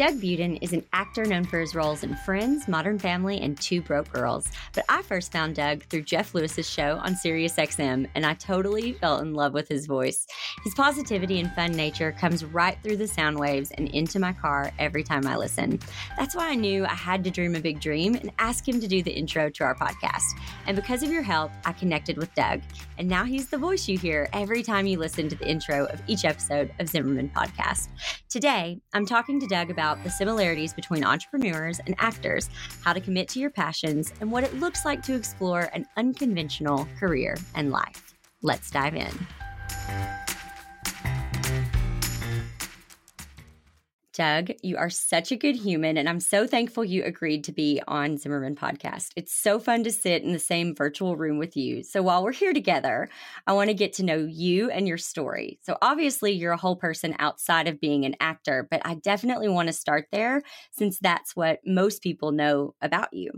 Doug Budin is an actor known for his roles in Friends, Modern Family, and Two Broke Girls. But I first found Doug through Jeff Lewis's show on SiriusXM, and I totally fell in love with his voice. His positivity and fun nature comes right through the sound waves and into my car every time I listen. That's why I knew I had to dream a big dream and ask him to do the intro to our podcast. And because of your help, I connected with Doug, and now he's the voice you hear every time you listen to the intro of each episode of Zimmerman Podcast. Today, I'm talking to Doug about about the similarities between entrepreneurs and actors, how to commit to your passions, and what it looks like to explore an unconventional career and life. Let's dive in. Doug, you are such a good human, and I'm so thankful you agreed to be on Zimmerman Podcast. It's so fun to sit in the same virtual room with you. So while we're here together, I want to get to know you and your story. So obviously, you're a whole person outside of being an actor, but I definitely want to start there since that's what most people know about you.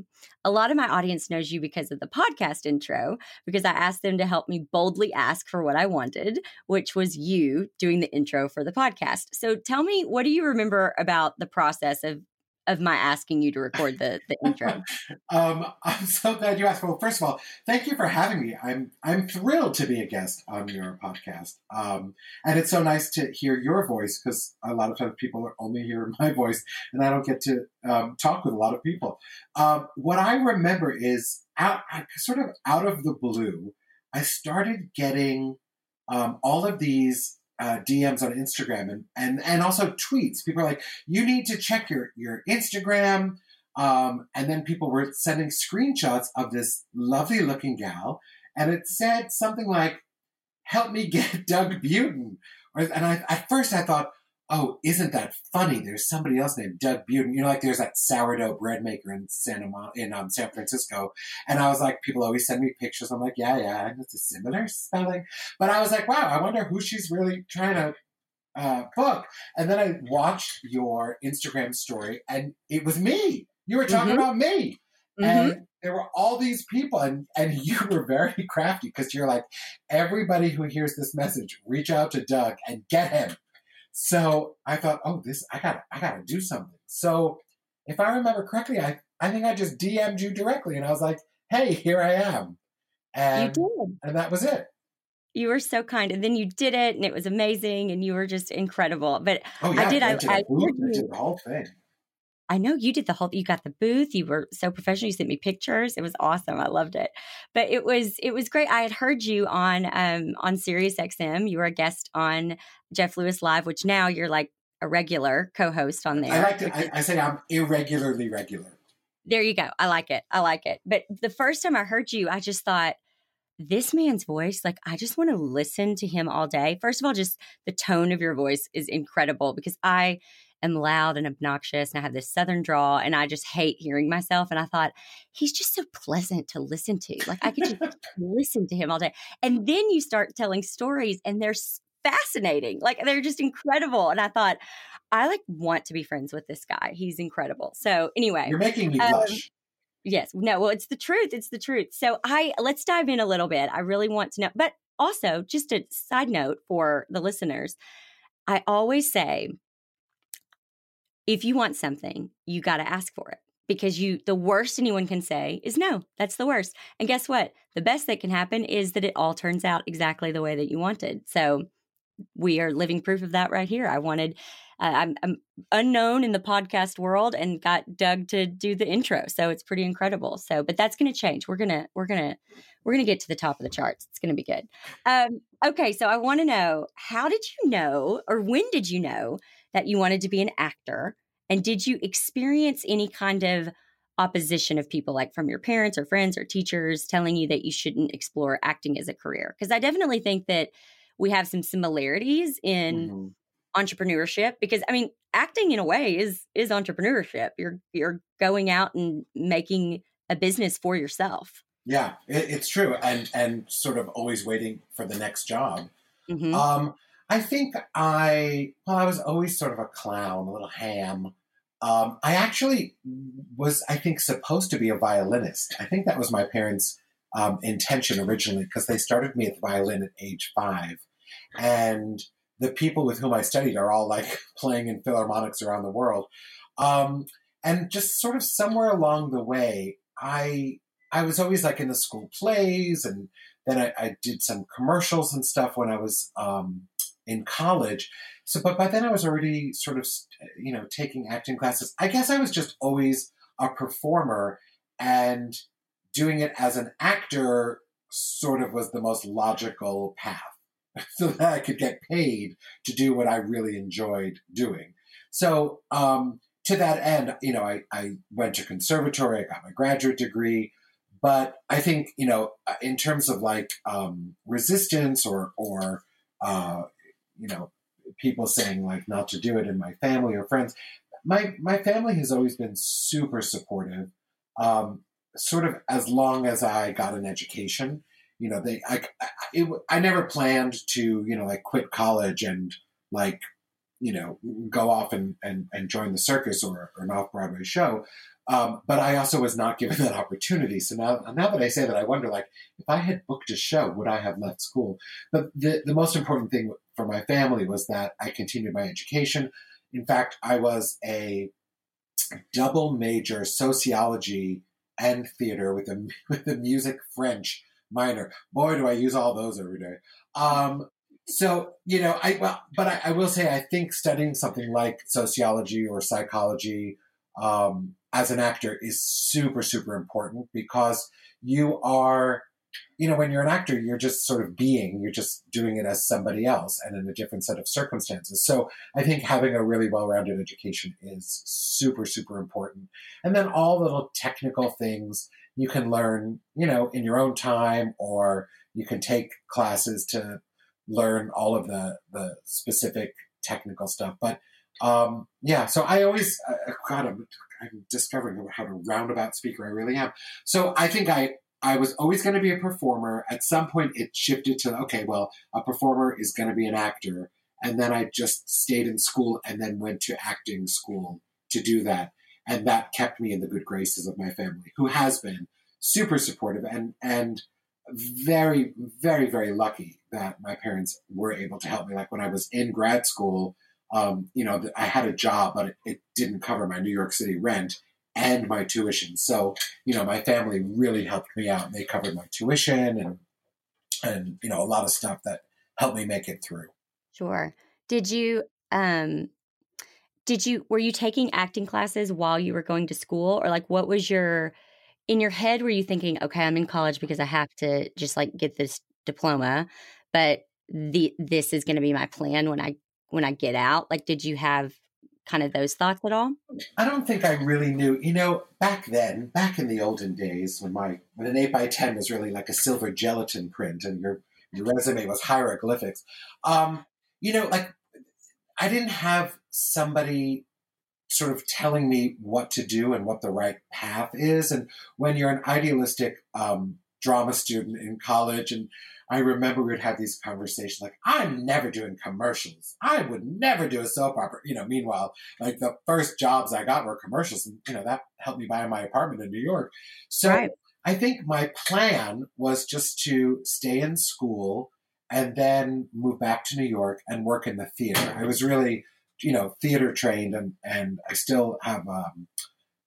A lot of my audience knows you because of the podcast intro, because I asked them to help me boldly ask for what I wanted, which was you doing the intro for the podcast. So tell me, what do you remember? about the process of of my asking you to record the the intro. um, I'm so glad you asked. Well, first of all, thank you for having me. I'm I'm thrilled to be a guest on your podcast, um, and it's so nice to hear your voice because a lot of times people only hear my voice, and I don't get to um, talk with a lot of people. Um, what I remember is out, sort of out of the blue, I started getting um, all of these uh, DMs on Instagram and, and and also tweets. People are like, you need to check your your Instagram. Um, and then people were sending screenshots of this lovely looking gal, and it said something like, "Help me get Doug Budin." And I, at first I thought, oh, isn't that funny? There's somebody else named Doug Budin. You know, like there's that sourdough bread maker in Santa Mon- in um, San Francisco. And I was like, people always send me pictures. I'm like, yeah, yeah, it's a similar spelling. But I was like, wow, I wonder who she's really trying to uh, book. And then I watched your Instagram story, and it was me. You were talking mm-hmm. about me. Mm-hmm. And there were all these people, and, and you were very crafty because you're like, everybody who hears this message, reach out to Doug and get him so I thought, oh, this I got I got to do something. So if I remember correctly, I I think I just DM'd you directly, and I was like, hey, here I am, and you did, and that was it. You were so kind, and then you did it, and it was amazing, and you were just incredible. But oh, yeah, I did. I, I, I did the whole thing. I know you did the whole you got the booth, you were so professional, you sent me pictures. It was awesome. I loved it. But it was it was great. I had heard you on um on Sirius XM. You were a guest on Jeff Lewis Live, which now you're like a regular co-host on there. I like to I, I say I'm irregularly regular. There you go. I like it. I like it. But the first time I heard you, I just thought this man's voice, like I just want to listen to him all day. First of all, just the tone of your voice is incredible because I am loud and obnoxious and I have this southern drawl and I just hate hearing myself. And I thought, he's just so pleasant to listen to. Like I could just listen to him all day. And then you start telling stories and they're fascinating. Like they're just incredible. And I thought, I like want to be friends with this guy. He's incredible. So anyway. You're making me um, blush. Yes. No, well, it's the truth. It's the truth. So I let's dive in a little bit. I really want to know, but also just a side note for the listeners. I always say if you want something, you got to ask for it because you the worst anyone can say is no that's the worst. And guess what? The best that can happen is that it all turns out exactly the way that you wanted. So we are living proof of that right here. I wanted uh, I'm, I'm, unknown in the podcast world and got doug to do the intro so it's pretty incredible. So but that's going to change. We're gonna we're gonna we're gonna get to the top of the charts. It's gonna be good. Um, okay so i want to know how did you know or when did you know that you wanted to be an actor and did you experience any kind of opposition of people like from your parents or friends or teachers telling you that you shouldn't explore acting as a career? Because I definitely think that we have some similarities in mm-hmm. entrepreneurship because I mean acting in a way is is entrepreneurship. You're you're going out and making a business for yourself. Yeah, it, it's true, and and sort of always waiting for the next job. Mm-hmm. Um, I think I, well, I was always sort of a clown, a little ham. Um, I actually was, I think, supposed to be a violinist. I think that was my parents' um, intention originally because they started me at the violin at age five. And the people with whom I studied are all like playing in philharmonics around the world. Um, and just sort of somewhere along the way, I I was always like in the school plays, and then I, I did some commercials and stuff when I was um, in college. So, but by then I was already sort of, you know, taking acting classes. I guess I was just always a performer, and doing it as an actor sort of was the most logical path, so that I could get paid to do what I really enjoyed doing. So, um, to that end, you know, I, I went to conservatory, I got my graduate degree. But I think, you know, in terms of like um, resistance or, or uh, you know, people saying like not to do it in my family or friends, my, my family has always been super supportive. Um, sort of as long as I got an education, you know, they, I, I, it, I never planned to, you know, like quit college and like you know, go off and, and, and join the circus or, or an off Broadway show. Um, but I also was not given that opportunity. So now, now that I say that, I wonder, like, if I had booked a show, would I have left school? But the, the most important thing for my family was that I continued my education. In fact, I was a double major sociology and theater with a with a music French minor. Boy, do I use all those every day. Um, so you know i well but I, I, will say i think studying something like sociology or psychology um, as an actor is super super important because you are you know when you're an actor you're just sort of being you're just doing it as somebody else and in a different set of circumstances so i think having a really well-rounded education is super super important and then all the little technical things you can learn you know in your own time or you can take classes to learn all of the the specific technical stuff. But um, yeah, so I always uh, God, I'm, I'm discovering how to roundabout speaker I really am. So I think I I was always going to be a performer. At some point, it shifted to okay, well, a performer is going to be an actor, and then I just stayed in school and then went to acting school to do that, and that kept me in the good graces of my family, who has been super supportive and and very, very, very lucky that my parents were able to help me. Like when I was in grad school, um, you know, I had a job, but it, it didn't cover my New York City rent and my tuition. So, you know, my family really helped me out. And they covered my tuition and and you know a lot of stuff that helped me make it through. Sure. Did you um did you were you taking acting classes while you were going to school or like what was your in your head were you thinking, okay, I'm in college because I have to just like get this diploma, but the this is going to be my plan when I when I get out? Like, did you have kind of those thoughts at all? I don't think I really knew. You know, back then, back in the olden days, when my when an eight by ten was really like a silver gelatin print, and your your resume was hieroglyphics. Um, you know, like I didn't have somebody sort of telling me what to do and what the right path is. And when you're an idealistic um, drama student in college, and I remember we would have these conversations like, I'm never doing commercials. I would never do a soap opera. You know, meanwhile, like the first jobs I got were commercials, and you know that helped me buy my apartment in New York. So right. I think my plan was just to stay in school and then move back to New York and work in the theater. I was really you know, theater trained, and and I still have, um,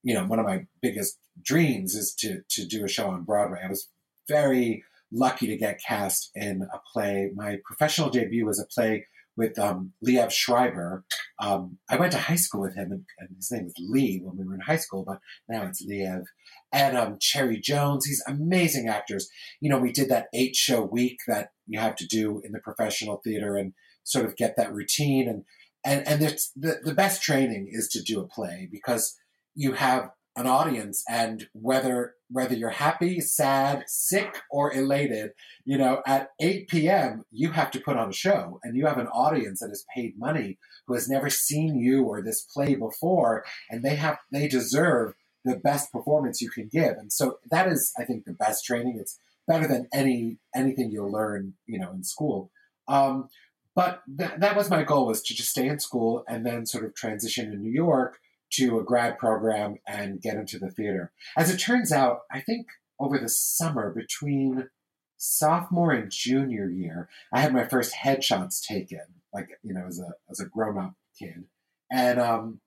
you know, one of my biggest dreams is to to do a show on Broadway. I was very lucky to get cast in a play. My professional debut was a play with um, Liev Schreiber. Um, I went to high school with him, and, and, his name was Lee when we were in high school, but now it's Liev. And um, Cherry Jones, these amazing actors. You know, we did that eight show week that you have to do in the professional theater and sort of get that routine. And and and the the best training is to do a play because you have an audience and whether whether you're happy sad sick or elated you know at 8 p.m you have to put on a show and you have an audience that has paid money who has never seen you or this play before and they have they deserve the best performance you can give. And so that is i think the best training. It's better than any anything you'll learn you know in school. Um, but th- that was my goal was to just stay in school and then sort of transition in New York to a grad program and get into the theater. As it turns out, I think over the summer between sophomore and junior year, I had my first headshots taken, like you know, as a as a grown up kid, and um,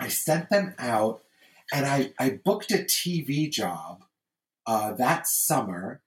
I sent them out, and I I booked a TV job uh, that summer,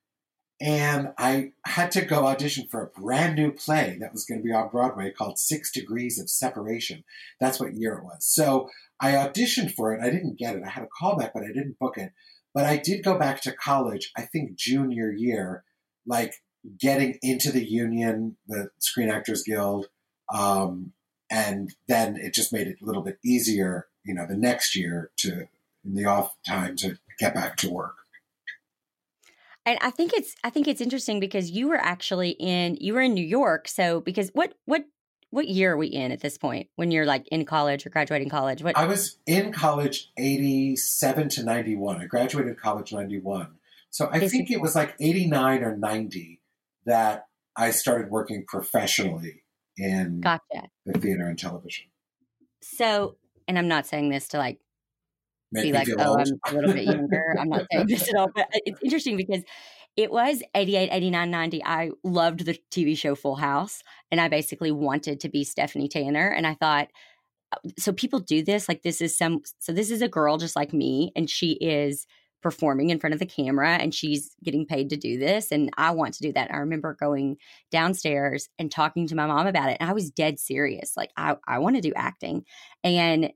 and I had to go audition for a brand new play that was going to be on Broadway called Six Degrees of Separation. That's what year it was. So I auditioned for it. I didn't get it. I had a callback, but I didn't book it. But I did go back to college, I think junior year, like getting into the union, the Screen Actors Guild, um, and then it just made it a little bit easier, you know, the next year to in the off time to get back to work. And I think it's I think it's interesting because you were actually in you were in New York. So because what what what year are we in at this point when you're like in college or graduating college? What I was in college 87 to 91. I graduated college 91. So I think it was like 89 or 90 that I started working professionally in gotcha. the theater and television. So, and I'm not saying this to like Make be like, oh, old. I'm a little bit younger. I'm not saying this at all, but it's interesting because it was 88, 89, 90. I loved the TV show Full House, and I basically wanted to be Stephanie Tanner. And I thought, uh, so people do this. Like, this is some, so this is a girl just like me, and she is performing in front of the camera and she's getting paid to do this. And I want to do that. I remember going downstairs and talking to my mom about it. And I was dead serious. Like, I, I want to do acting. And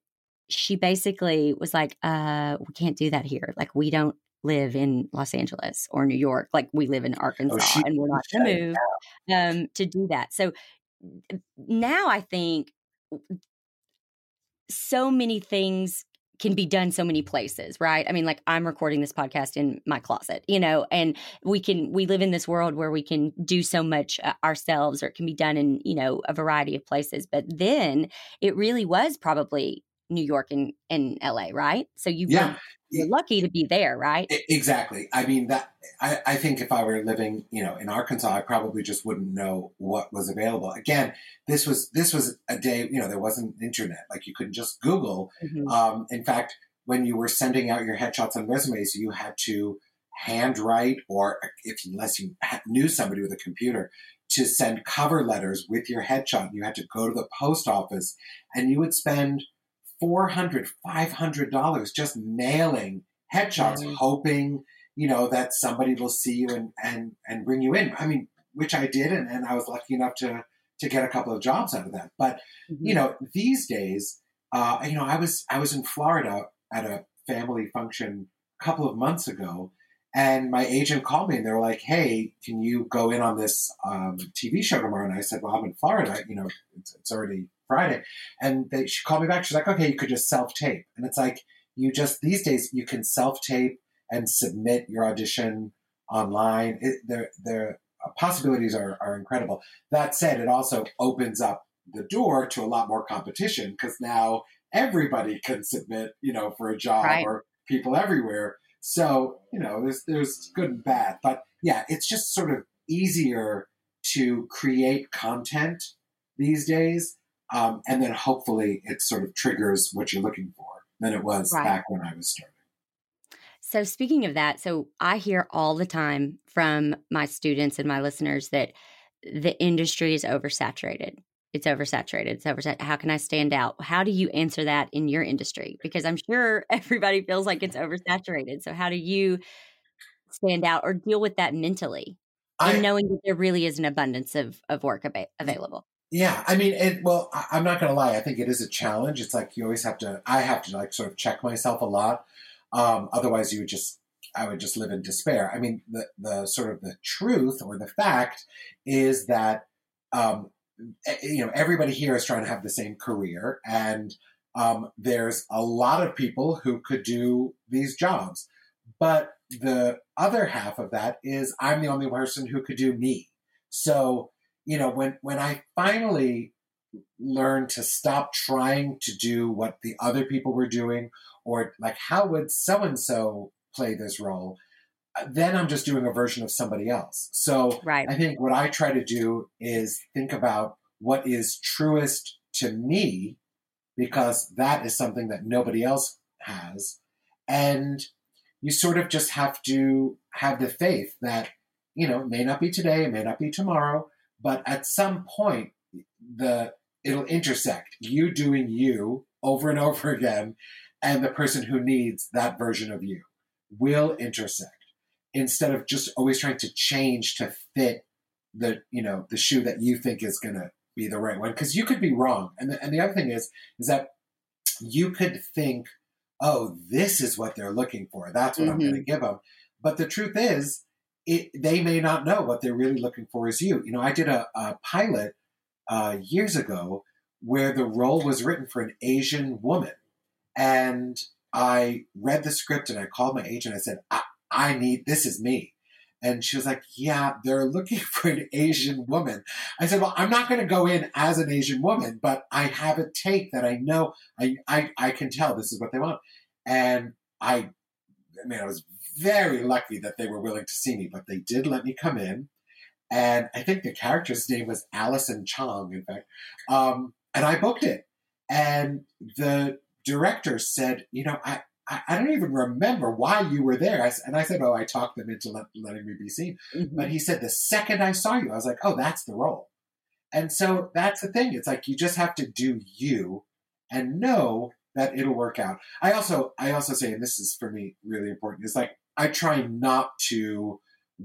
she basically was like, uh, we can't do that here. Like, we don't live in Los Angeles or New York. Like, we live in Arkansas Oh, she- and we're not going to move um, to do that. So now I think so many things can be done so many places, right? I mean, like I'm recording this podcast in my closet, you know, and we can, we live in this world where we can do so much uh, ourselves or it can be done in, you know, a variety of places. But then it really was probably New York and, and LA, right? So you Yeah. you're lucky to be there, right? Exactly. I mean that. I, I think if I were living, you know, in Arkansas, I probably just wouldn't know what was available. Again, this was this was a day. You know, there wasn't internet. Like you couldn't just Google. Mhm. Um, in fact, when you were sending out your headshots and resumes, you had to handwrite, or if unless you knew somebody with a computer, to send cover letters with your headshot. You had to go to the post office, and you would spend 400 500 dollars just mailing headshots Mhm. hoping you know that somebody will see you and and and bring you in. I mean which i did and, and i was lucky enough to to get a couple of jobs out of that. But you know these days uh you know i was i was in florida at a family function a couple of months ago and my agent called me and they were like hey can you go in on this um, tv show tomorrow and i said well i'm in florida you know it's, it's already friday. And they, she called me back. She's like okay you could just self-tape. And it's like you just these days you can self-tape and submit your audition online. It, their their possibilities are, are incredible. That said it also opens up the door to a lot more competition because now everybody can submit you know for a job Right. or people everywhere. So you know there's there's good and bad. But yeah it's just sort of easier to create content these days um, and then hopefully it sort of triggers what you're looking for than it was Right. back when i was starting So, speaking of that, so I hear all the time from my students and my listeners that the industry is oversaturated. It's oversaturated. It's oversaturated. How can I stand out? How do you answer that in your industry? Because I'm sure everybody feels like it's oversaturated. So, how do you stand out or deal with that mentally I, and knowing that there really is an abundance of, of work ava- available? Yeah, I mean, it, well, I, I'm not going to lie. I think it is a challenge. It's like you always have to. I have to like sort of check myself a lot. Um, otherwise, you would just, I would just live in despair. I mean, the the sort of the truth or the fact is that, um, you know, everybody here is trying to have the same career, and um, there's a lot of people who could do these jobs, but the other half of that is I'm the only person who could do me. So you know when when i finally learned to stop trying to do what the other people were doing or like how would so and so play this role uh, then i'm just doing a version of somebody else so Right. i think what i try to do is think about what is truest to me because that is something that nobody else has and you sort of just have to have the faith that you know, it may not be today, it may not be tomorrow, but at some point, the it'll intersect you doing you over and over again, and the person who needs that version of you will intersect. Instead of just always trying to change to fit the you know the shoe that you think is going to be the right one. Because you could be wrong. And the, and the other thing is is that you could think oh this is what they're looking for. That's what mm-hmm. i'm going to give them but the truth is it, they may not know what they're really looking for is you you know i did a, a pilot uh, years ago where the role was written for an asian woman and i read the script and i called my agent i said I, I need this is me and she was like, Yeah, they're looking for an Asian woman. I said, Well, I'm not going to go in as an Asian woman, but I have a take that I know I, I, I can tell this is what they want. And I, I mean, I was very lucky that they were willing to see me, but they did let me come in. And I think the character's name was Allison Chong, in fact. Um, and I booked it. And the director said, You know, I, I, I, don't even remember why you were there. I, and I said, oh, I talked them into let, letting me be seen. Mm-hmm. But he said, the second I saw you, I was like, oh, that's the role. And so that's the thing. It's like you just have to do you and know that it'll work out. I also, I also say, and this is for me really important, is like I try not to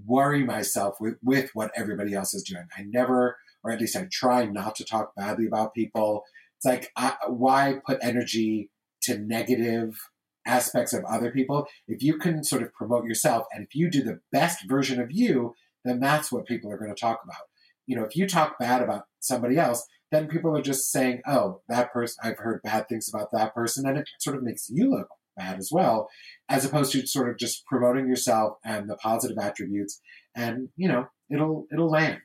worry myself with, with what everybody else is doing. I never, or at least I try not to talk badly about people. It's like, I, why put energy to negative aspects of other people, if you can sort of promote yourself and if you do the best version of you, then that's what people are going to talk about. You know, if you talk bad about somebody else, then people are just saying, oh, that person, I've heard bad things about that person. And it sort of makes you look bad as well, as opposed to sort of just promoting yourself and the positive attributes. And, you know, it'll, it'll land.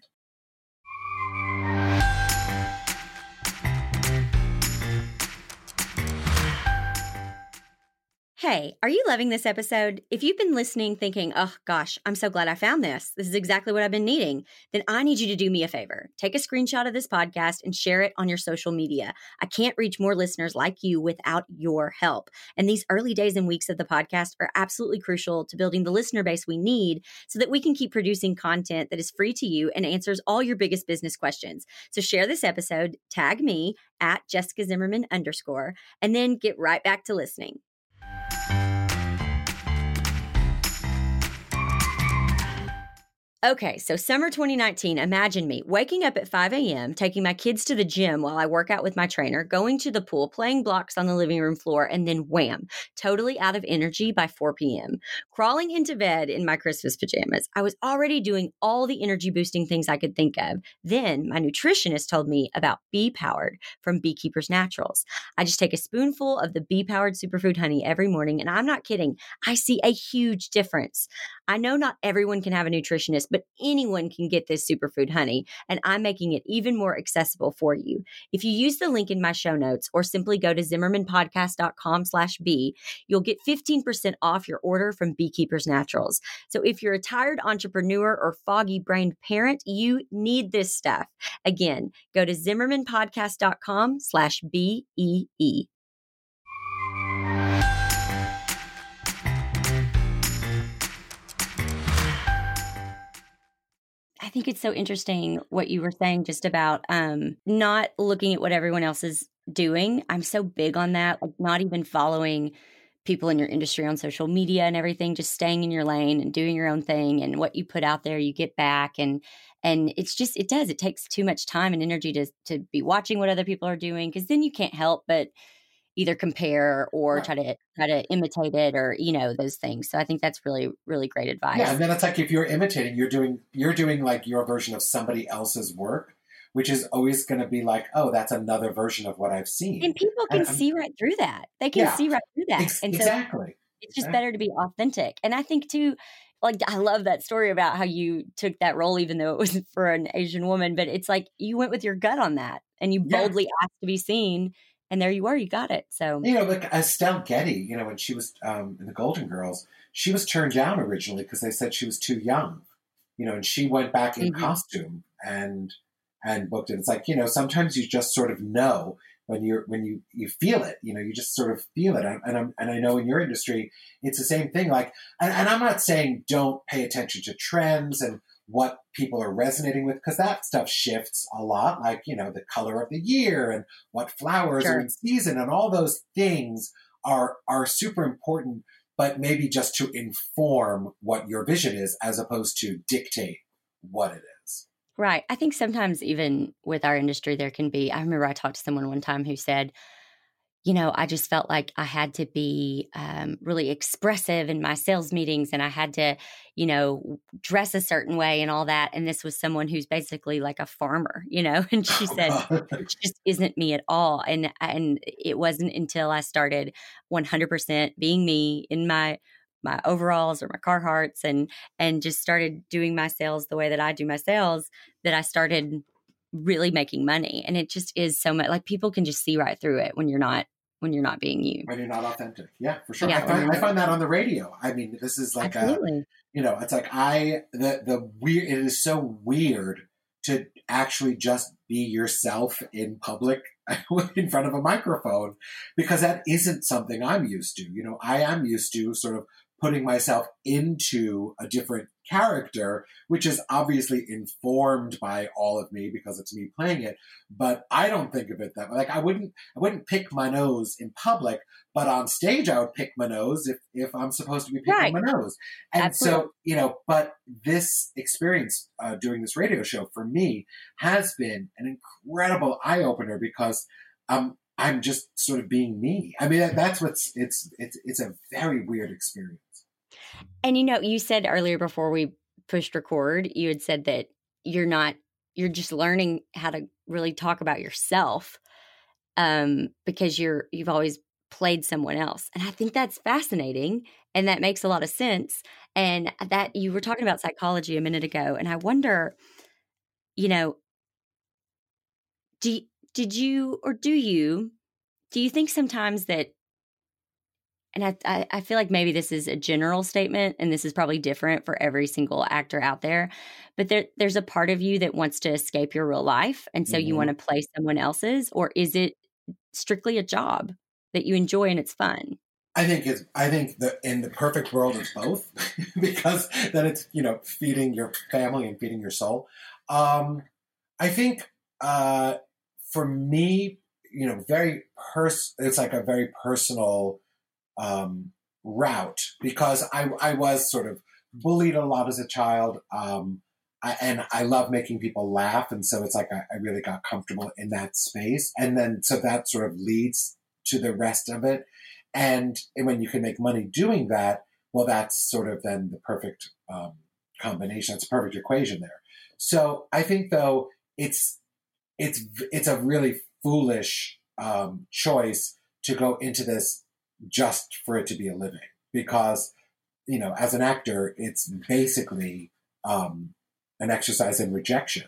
Hey, are you loving this episode? If you've been listening thinking, oh gosh, I'm so glad I found this, this is exactly what I've been needing, then I need you to do me a favor. Take a screenshot of this podcast and share it on your social media. I can't reach more listeners like you without your help. And these early days and weeks of the podcast are absolutely crucial to building the listener base we need so that we can keep producing content that is free to you and answers all your biggest business questions. So share this episode, tag me at Jessica Zimmerman underscore, and then get right back to listening you Okay, so summer 2019, imagine me waking up at 5 a.m., taking my kids to the gym while I work out with my trainer, going to the pool, playing blocks on the living room floor, and then wham, totally out of energy by 4 p.m. Crawling into bed in my Christmas pajamas. I was already doing all the energy boosting things I could think of. Then my nutritionist told me about Bee Powered from Beekeepers Naturals. I just take a spoonful of the Bee Powered superfood honey every morning, and I'm not kidding, I see a huge difference. I know not everyone can have a nutritionist but anyone can get this superfood honey, and I'm making it even more accessible for you. If you use the link in my show notes or simply go to zimmermanpodcast.com slash bee, you'll get 15% off your order from Beekeepers Naturals. So if you're a tired entrepreneur or foggy brained parent, you need this stuff. Again, go to zimmermanpodcast.com slash B-E-E. I think it's so interesting what you were saying just about um, not looking at what everyone else is doing. I'm so big on that, like not even following people in your industry on social media and everything, just staying in your lane and doing your own thing and what you put out there you get back and and it's just it does it takes too much time and energy to to be watching what other people are doing because then you can't help but either compare or right. try to try to imitate it or you know those things so i think that's really really great advice yeah and then it's like if you're imitating you're doing you're doing like your version of somebody else's work which is always going to be like oh that's another version of what i've seen and people can and, see right through that they can yeah, see right through that ex- and so exactly it's just better to be authentic and i think too like I love that story about how you took that role, even though it was for an Asian woman. But it's like you went with your gut on that, and you boldly yeah. asked to be seen, and there you are, you got it. So you know, like Estelle Getty, you know, when she was um, in the Golden Girls, she was turned down originally because they said she was too young, you know, and she went back in mm-hmm. costume and and booked it. It's like you know, sometimes you just sort of know when you're when you you feel it, you know, you just sort of feel it. And I'm and I know in your industry, it's the same thing. Like, and, and I'm not saying don't pay attention to trends and what people are resonating with because that stuff shifts a lot like you know the color of the year and what flowers sure. are in season and all those things are are super important but maybe just to inform what your vision is as opposed to dictate what it is right i think sometimes even with our industry there can be i remember i talked to someone one time who said you know, I just felt like I had to be um, really expressive in my sales meetings and I had to, you know, dress a certain way and all that. And this was someone who's basically like a farmer, you know, and she said, it just isn't me at all. And, and it wasn't until I started 100% being me in my, my overalls or my Carhartts and, and just started doing my sales the way that I do my sales that I started really making money and it just is so much like people can just see right through it when you're not when you're not being you. When you're not authentic. Yeah for sure. Yeah. I, find, I find that on the radio. I mean this is like Absolutely. a you know it's like i the the weird it is so weird to actually just be yourself in public in front of a microphone because that isn't something i'm used to. You know i am used to sort of putting myself into a different character, which is obviously informed by all of me because it's me playing it. But I don't think of it that way. Like I wouldn't, I wouldn't pick my nose in public, but on stage I would pick my nose if if I'm supposed to be picking right. my nose. And Absolutely. so you know, but this experience uh, doing this radio show for me has been an incredible eye opener because um, I'm just sort of being me. I mean, that's what's it's it's it's a very weird experience. And you know, you said earlier before we pushed record, you had said that you're not you're just learning how to really talk about yourself um because you're you've always played someone else. And I think that's fascinating and that makes a lot of sense. And that you were talking about psychology a minute ago and I wonder you know do did you or do you do you think sometimes that and I, I, I feel like maybe this is a general statement and this is probably different for every single actor out there but there, there's a part of you that wants to escape your real life and so mm-hmm. you want to play someone else's or is it strictly a job that you enjoy and it's fun I think it's. I think that in the perfect world, it's both, because then it's you know feeding your family and feeding your soul. Um, I think uh, for me, you know, very pers. It's like a very personal um, route because I, I was sort of bullied a lot as a child. Um, I, and I love making people laugh. And so it's like I, I, really got comfortable in that space. And then so that sort of leads to the rest of it. And, and when you can make money doing that, well, that's sort of then the perfect um, combination. It's a perfect equation there. So I think though it's it's it's a really foolish um, choice to go into this just for it to be a living. Because you know as an actor it's basically um, an exercise in rejection.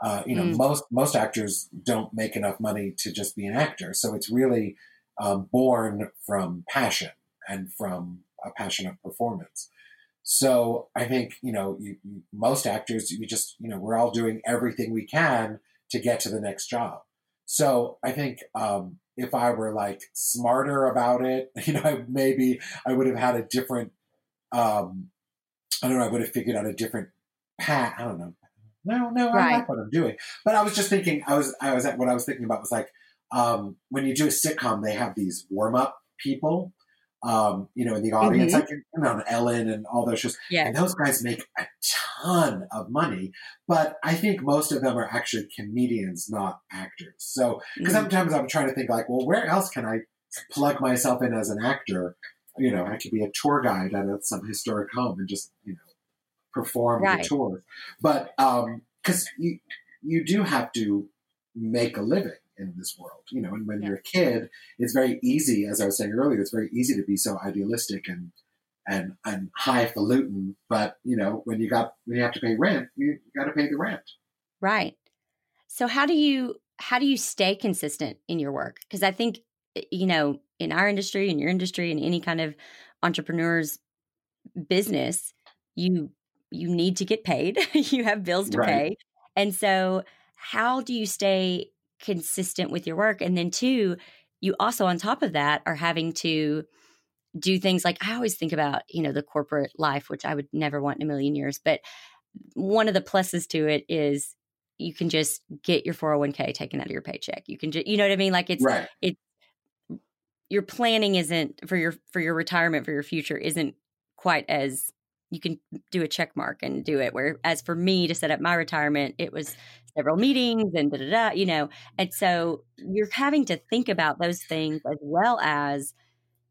Uh, you know mm. most most actors don't make enough money to just be an actor. So it's really um, born from passion and from a passion of performance. So i think you know you, you, most actors you just you know we're all doing everything we can to get to the next job. So i think um, if I were like smarter about it, you know, maybe I would have had a different, um, I don't know, I would have figured out a different path. I don't know. No, no, right. I like what I'm doing. But I was just thinking, I was, I was, at what I was thinking about was like, um, when you do a sitcom, they have these warm up people um, you know, in the audience, mm-hmm. like you know, Ellen and all those shows. Yeah. And those guys make a ton of money, but I think most of them are actually comedians, not actors. So, because mm-hmm. sometimes I'm trying to think like, well, where else can I plug myself in as an actor? You know, I could be a tour guide at some historic home and just you know perform right. the tour. But because um, you you do have to make a living in this world. You know, and when yeah. you're a kid, it's very easy, as I was saying earlier, it's very easy to be so idealistic and and and highfalutin. But you know, when you got when you have to pay rent, you got to pay the rent. Right. So how do you how do you stay consistent in your work? Because I think eh, you know, in our industry, in your industry, in any kind of entrepreneur's business, you you need to get paid. you have bills to right. pay. And so how do you stay consistent with your work. And then, two, you also, on top of that, are having to do things like I always think about, you know, the corporate life, which I would never want in a million years, but one of the pluses to it is you can just get your 401k taken out of your paycheck. You can just, you know what I mean? Like it's, right. it's, your planning isn't for your, for your retirement, for your future isn't quite as you can do a check mark and do it. Whereas for me to set up my retirement, it was several meetings and da da da, you know. And so you're having to think about those things as well as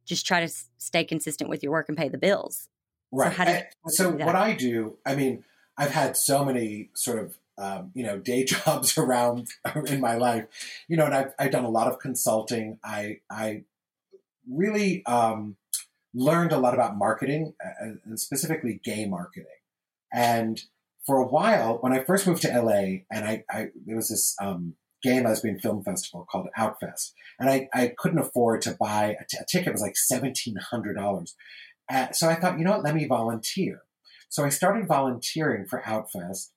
just try to stay consistent with your work and pay the bills. Right. So, so what I do, I mean, I've had so many sort of um, you know day jobs around in my life, you know, and I've I've done a lot of consulting. I I really um, learned a lot about marketing and specifically gay marketing. And for a while, when I first moved to LA, and I, I there was this um, gay lesbian film festival called Outfest, and I, I couldn't afford to buy a, t- a ticket. It was like seventeen hundred dollars. Uh, so I thought, you know what? Let me volunteer. So I started volunteering for Outfest,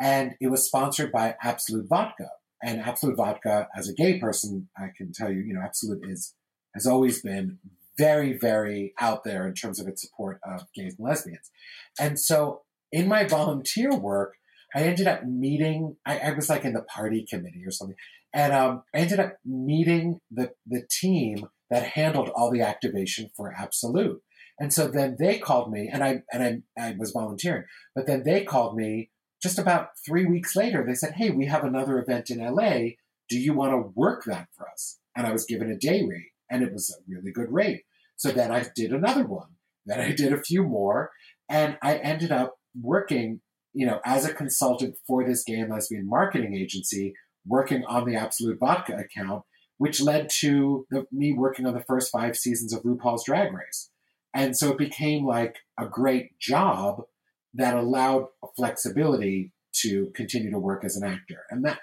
and it was sponsored by Absolut Vodka. And Absolut Vodka, as a gay person, I can tell you, you know, Absolut is has always been very, very out there in terms of its support of gays and lesbians. And so in my volunteer work, I ended up meeting, I, I was like in the party committee or something. And um, I ended up meeting the, the team that handled all the activation for Absolut. And so then they called me and I, and I, I was volunteering, but then they called me just about three weeks later. They said, Hey, we have another event in LA. Do you want to work that for us? And I was given a day rate and it was a really good rate. So then I did another one. Then I did a few more, and I ended up working, you know, as a consultant for this gay and lesbian marketing agency, working on the Absolut Vodka account, which led to the, me working on the first five seasons of RuPaul's Drag Race. And so it became like a great job that allowed flexibility to continue to work as an actor. And that,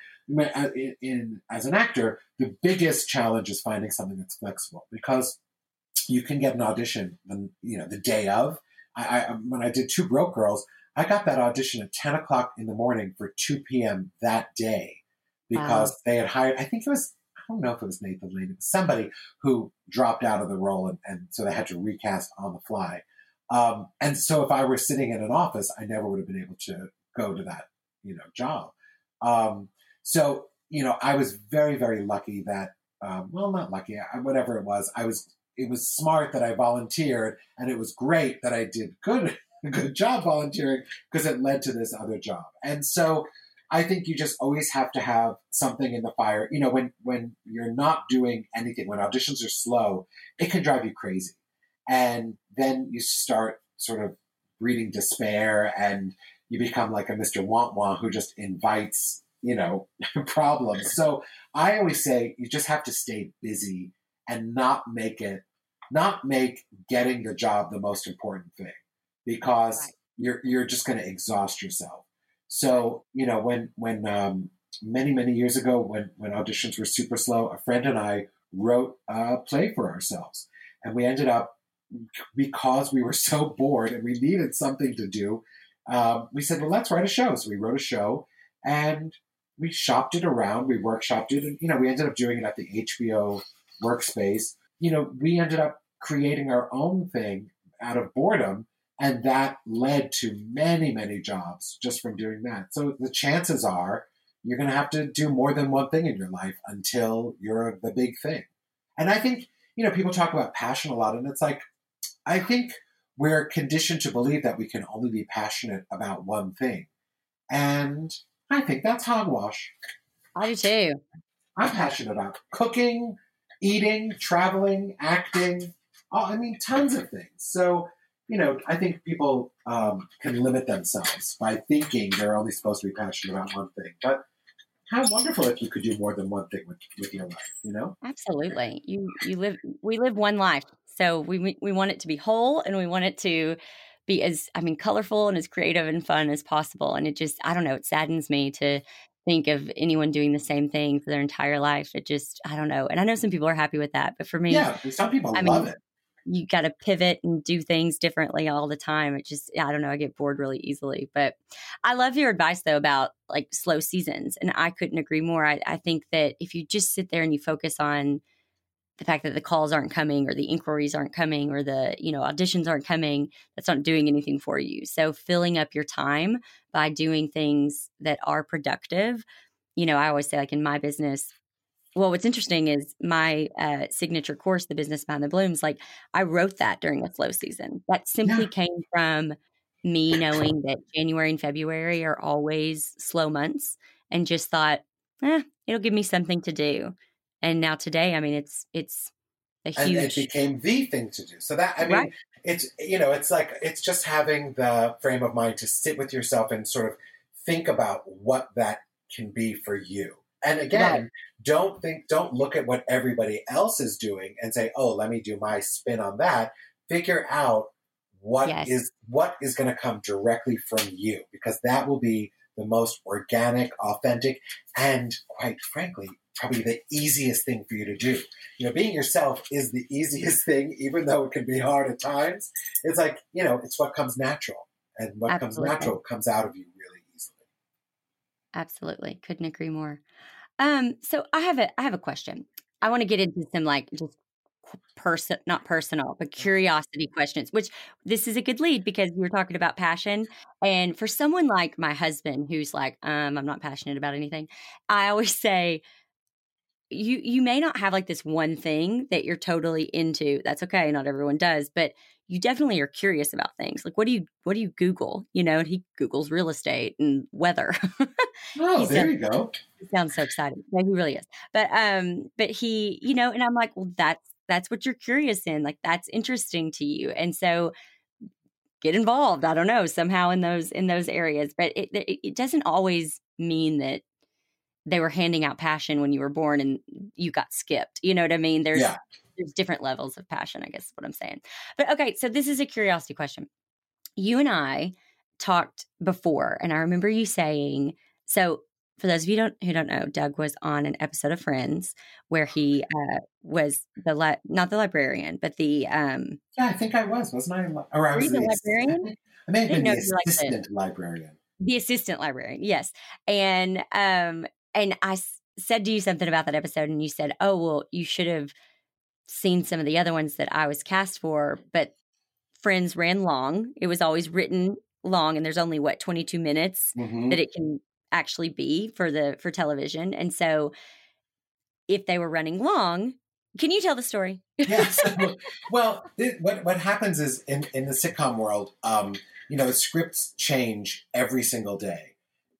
uh, in, in, as an actor, the biggest challenge is finding something that's flexible because you can get an audition, the, you know, the day of. I, I, when I did Two Broke Girls, I got that audition at 10 o'clock in the morning for 2 p.m. that day because wow. they had hired, I think it was, I don't know if it was Nathan Lane, it was somebody who dropped out of the role and, and so they had to recast on the fly. Um, and so if I were sitting in an office, I never would have been able to go to that, you know, job. Um, so, you know, I was very, very lucky that, um, well, not lucky, whatever it was, I was it was smart that I volunteered, and it was great that I did good good job volunteering because it led to this other job. And so I think you just always have to have something in the fire. You know, when when you're not doing anything, when auditions are slow, it can drive you crazy. And then you start sort of breeding despair and you become like a Mr. Want Want who just invites, you know, problems. So I always say you just have to stay busy and not make it not make getting the job the most important thing because right. you're you're just going to exhaust yourself. So you know when when um, many many years ago when when auditions were super slow, a friend and I wrote a play for ourselves, and we ended up because we were so bored and we needed something to do. Um, we said, well, let's write a show. So we wrote a show and we shopped it around. We workshopped it, and you know we ended up doing it at the HBO workspace, you know, we ended up creating our own thing out of boredom. And that led to many, many jobs just from doing that. So the chances are you're going to have to do more than one thing in your life until you're the big thing. And I think, you know, people talk about passion a lot, and it's like, I think we're conditioned to believe that we can only be passionate about one thing. And I think that's hogwash. I do too. I'm passionate about cooking, eating, traveling, acting. Oh, I mean, tons of things. So, you know, I think people um, can limit themselves by thinking they're only supposed to be passionate about one thing. But how wonderful if you could do more than one thing with, with your life, you know? Absolutely. You you live we live one life. So we we want it to be whole and we want it to be as I mean colorful and as creative and fun as possible. And it just I don't know, it saddens me to think of anyone doing the same thing for their entire life. It just, I don't know. And I know some people are happy with that, but for me, yeah, some people I love mean, it. You got to pivot and do things differently all the time. It just, I don't know, I get bored really easily. But I love your advice though about like slow seasons. And I couldn't agree more. I, I think that if you just sit there and you focus on the fact that the calls aren't coming or the inquiries aren't coming or the you know auditions aren't coming that's not doing anything for you so filling up your time by doing things that are productive you know i always say like in my business well what's interesting is my uh, signature course the business behind the blooms like i wrote that during a slow season that simply yeah. came from me knowing that january and february are always slow months and just thought eh, it'll give me something to do and now today, I mean, it's it's a huge. And it became the thing to do. So that I mean, right. it's you know, it's like it's just having the frame of mind to sit with yourself and sort of think about what that can be for you. And again, right. don't think, don't look at what everybody else is doing and say, "Oh, let me do my spin on that." Figure out what yes. is what is going to come directly from you, because that will be the most organic, authentic, and quite frankly, probably the easiest thing for you to do. You know, being yourself is the easiest thing, even though it can be hard at times. It's like, you know, it's what comes natural. And what Absolutely. comes natural comes out of you really easily. Absolutely. Couldn't agree more. Um, so I have a I have a question. I want to get into some like just person not personal but curiosity questions which this is a good lead because we were talking about passion and for someone like my husband who's like um i'm not passionate about anything i always say you you may not have like this one thing that you're totally into. That's okay not everyone does but you definitely are curious about things. Like what do you what do you google? You know and he googles real estate and weather. Oh there you go. he sounds so excited. Yeah, he really is. But um but he you know and i'm like well that's that's what you're curious in. Like that's interesting to you. And so get involved i don't know somehow in those in those areas. But it it doesn't always mean that they were handing out passion when you were born and you got skipped. You know what I mean? There's yeah. there's different levels of passion, I guess is what I'm saying. But okay, so this is a curiosity question. You and I talked before, and I remember you saying, so for those of you don't, who don't know, Doug was on an episode of Friends where he uh, was the li- not the librarian, but the um. Yeah, I think I was, wasn't I? Or I was the, the librarian. I may have been the assistant librarian. The assistant librarian, yes, and um, and I s- said to you something about that episode, and you said, "Oh, well, you should have seen some of the other ones that I was cast for." But Friends ran long; it was always written long, and there's only what 22 minutes mm-hmm. that it can actually be for the for television, and so if they were running long. Can you tell the story? yes. Well, it, what what happens is in in the sitcom world, um, you know, scripts change every single day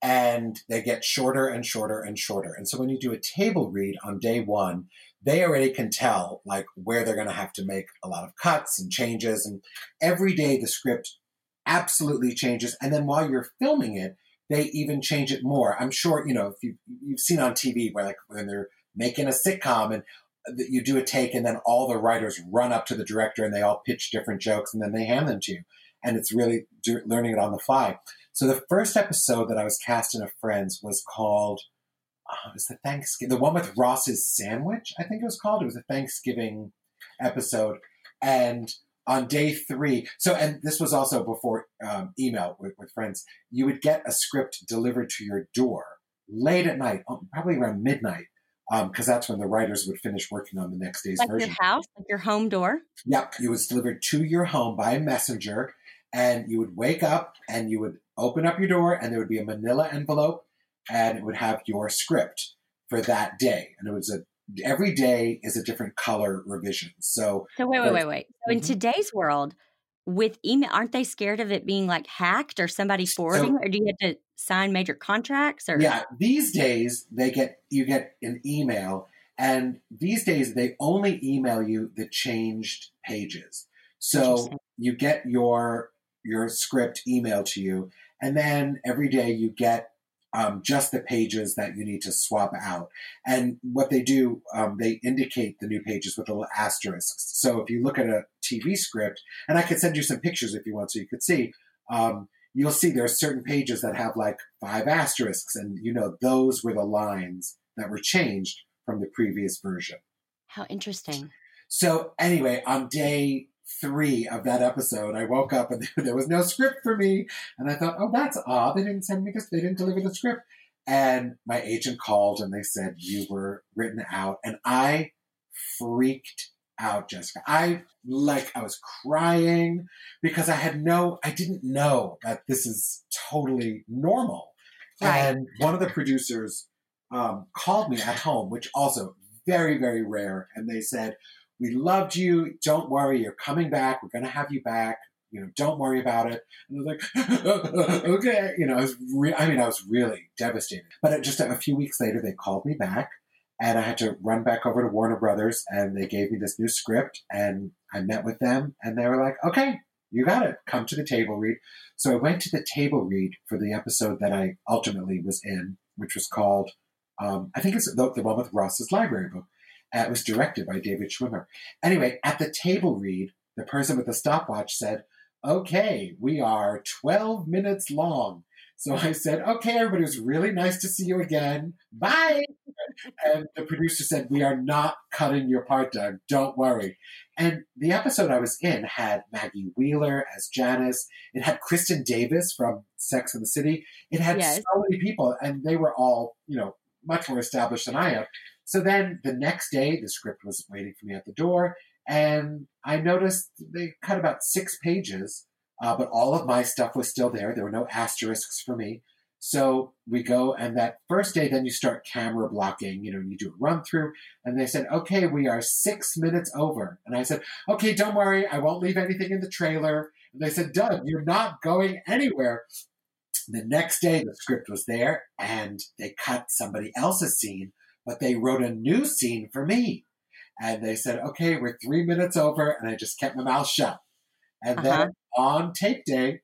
and they get shorter and shorter and shorter. And so when you do a table read on day one, they already can tell like where they're going to have to make a lot of cuts and changes. And every day the script absolutely changes. And then while you're filming it, they even change it more. I'm sure you know if you you've seen on TV where like when they're making a sitcom and you do a take and then all the writers run up to the director and they all pitch different jokes and then they hand them to you and it's really learning it on the fly so the first episode that I was cast in of Friends was called uh, it was the Thanksgiving the one with Ross's sandwich, I think it was called. It was a Thanksgiving episode. And on day three, so and this was also before um, email with, with friends, you would get a script delivered to your door late at night, um, probably around midnight, because um, that's when the writers would finish working on the next day's like version. your house, like your home door. Yep, it was delivered to your home by a messenger, and you would wake up and you would open up your door and there would be a manila envelope and it would have your script for that day. And it was a every day is a different color revision. So So wait, wait, wait, wait. So mm-hmm. in today's world, with email, aren't they scared of it being like hacked or somebody forwarding, so, or do you have to sign major contracts? Or yeah, these days they get you get an email, and these days they only email you the changed pages. So you get your your script emailed to you, and then every day you get um, just the pages that you need to swap out. And what they do, um, they indicate the new pages with little asterisks. So if you look at a TV script, and I could send you some pictures if you want so you could see, um, you'll see there are certain pages that have like five asterisks, and you know, those were the lines that were changed from the previous version. How interesting. So anyway, on day three of that episode, I woke up and there was no script for me. And I thought, oh, that's odd. They didn't send me this, they didn't deliver the script. And my agent called and they said, you were written out. And I freaked out, Jessica. I like I was crying because I had no I didn't know that this is totally normal. Right. And one of the producers um, called me at home, which also very, very rare, and they said, We loved you. Don't worry, you're coming back. We're gonna have you back. You know, don't worry about it. And I was like, okay. You know, I was, re- I mean, I was really devastated. But just a few weeks later, they called me back and I had to run back over to Warner Brothers and they gave me this new script and I met with them and they were like, okay, you got it. Come to the table read. So I went to the table read for the episode that I ultimately was in, which was called, um, I think it's the, the one with Ross's library book. Uh, it was directed by David Schwimmer. Anyway, at the table read, the person with the stopwatch said, okay, we are 12 minutes long. So I said, okay, everybody, it was really nice to see you again. Bye. and the producer said, we are not cutting your part, Doug. Don't worry. And the episode I was in had Maggie Wheeler as Janice. It had Kristin Davis from Sex and the City. It had Yes. so many people, and they were all, you know, much more established than I am. So then the next day, the script was waiting for me at the door, and I noticed they cut about six pages, uh, but all of my stuff was still there. There were no asterisks for me. So we go, and that first day, then you start camera blocking. You know, you do a run through, and they said, "Okay, we are six minutes over." And I said, "Okay, don't worry, I won't leave anything in the trailer." And they said, "Doug, you're not going anywhere." The next day, the script was there, and they cut somebody else's scene, but they wrote a new scene for me. And they said, "Okay, we're three minutes over," and I just kept my mouth shut. And Uh-huh. then on tape day,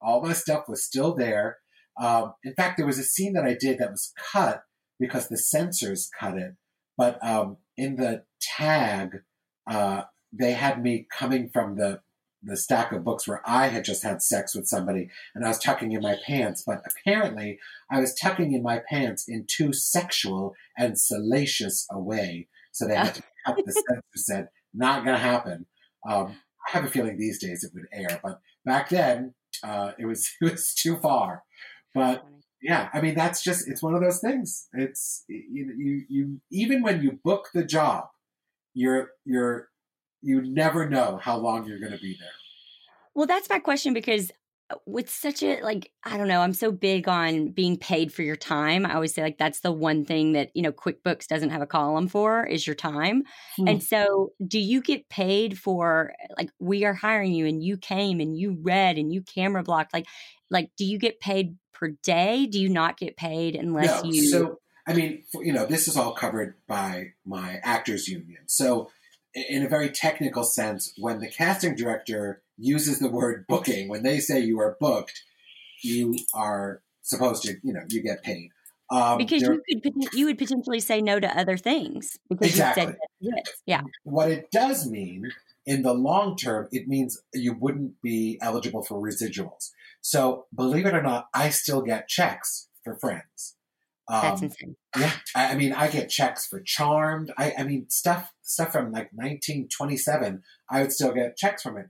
all my stuff was still there. Um, in fact, there was a scene that I did that was cut because the censors cut it. But um, in the tag, uh, they had me coming from the the stack of books where I had just had sex with somebody, and I was tucking in my pants. But apparently, I was tucking in my pants in too sexual and salacious a way, so they had to cut. The censor said, "Not going to happen." Um, I have a feeling these days it would air, but back then uh, it was it was too far. But yeah, I mean that's just it's one of those things. It's you you, you even when you book the job, you're you're you never know how long you're going to be there. Well, that's my question because uh, with such a like I don't know, I'm so big on being paid for your time. I always say like that's the one thing that, you know, QuickBooks doesn't have a column for is your time. Hmm. And so, do you get paid for like we are hiring you and you came and you read and you camera blocked like like do you get paid per day? Do you not get paid unless no, you so I mean, for, you know, this is all covered by my actors union. So, in a very technical sense, when the casting director uses the word booking, when they say you are booked, you are supposed to, you know, you get paid. Um, because you could you would potentially say no to other things because Exactly. you said yes. yes. Yeah. what it does mean in the long term, it means you wouldn't be eligible for residuals. So, believe it or not, I still get checks for friends. That's Um, insane. Yeah, I, I mean, I get checks for Charmed. I, I mean, stuff stuff from like 1927. I would still get checks from it.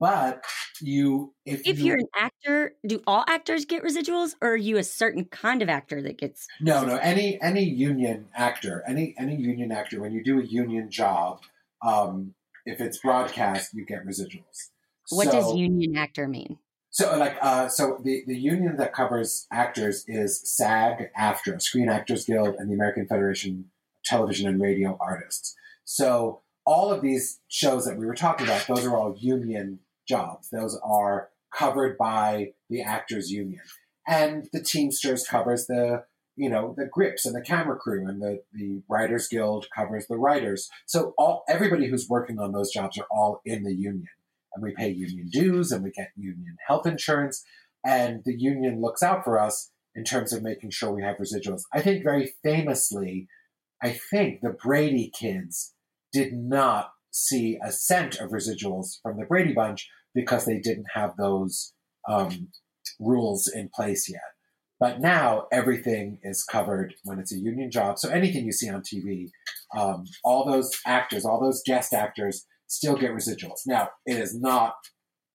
But you, if, If you, you're an actor, do all actors get residuals, or are you a certain kind of actor that gets? no, no, any any union actor, any any union actor, when you do a union job, um, if it's broadcast, you get residuals. What So- does union actor mean? So, like, uh, so the, the union that covers actors is SAG, AFTRA, Screen Actors Guild, and the American Federation of Television and Radio Artists. So, all of these shows that we were talking about, those are all union jobs. Those are covered by the actors union, and the Teamsters covers the you know the grips and the camera crew, and the the Writers Guild covers the writers. So, all everybody who's working on those jobs are all in the union and we pay union dues and we get union health insurance. And the union looks out for us in terms of making sure we have residuals. I think very famously i think the brady kids did not see a cent of residuals from the brady bunch because they didn't have those um, rules in place yet. But now everything is covered when it's a union job. So anything you see on tv um, all those actors all those guest actors still get residuals. Now, it is not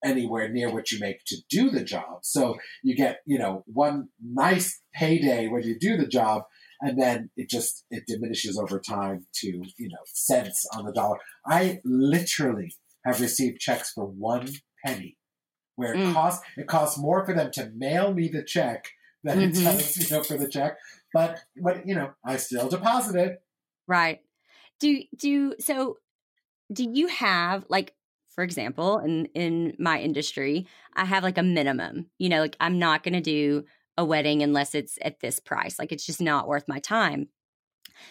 anywhere near what you make to do the job. So you get, you know, one nice payday when you do the job, and then it just it diminishes over time to you know cents on the dollar. I literally have received checks for one penny, where it Mm. costs it costs more for them to mail me the check than it Mhm. does you know for the check. But what you know, I still deposit it. Right. Do do so do you have like for example, in in my industry, I have like a minimum. You know, like I'm not going to do a wedding unless it's at this price. Like it's just not worth my time.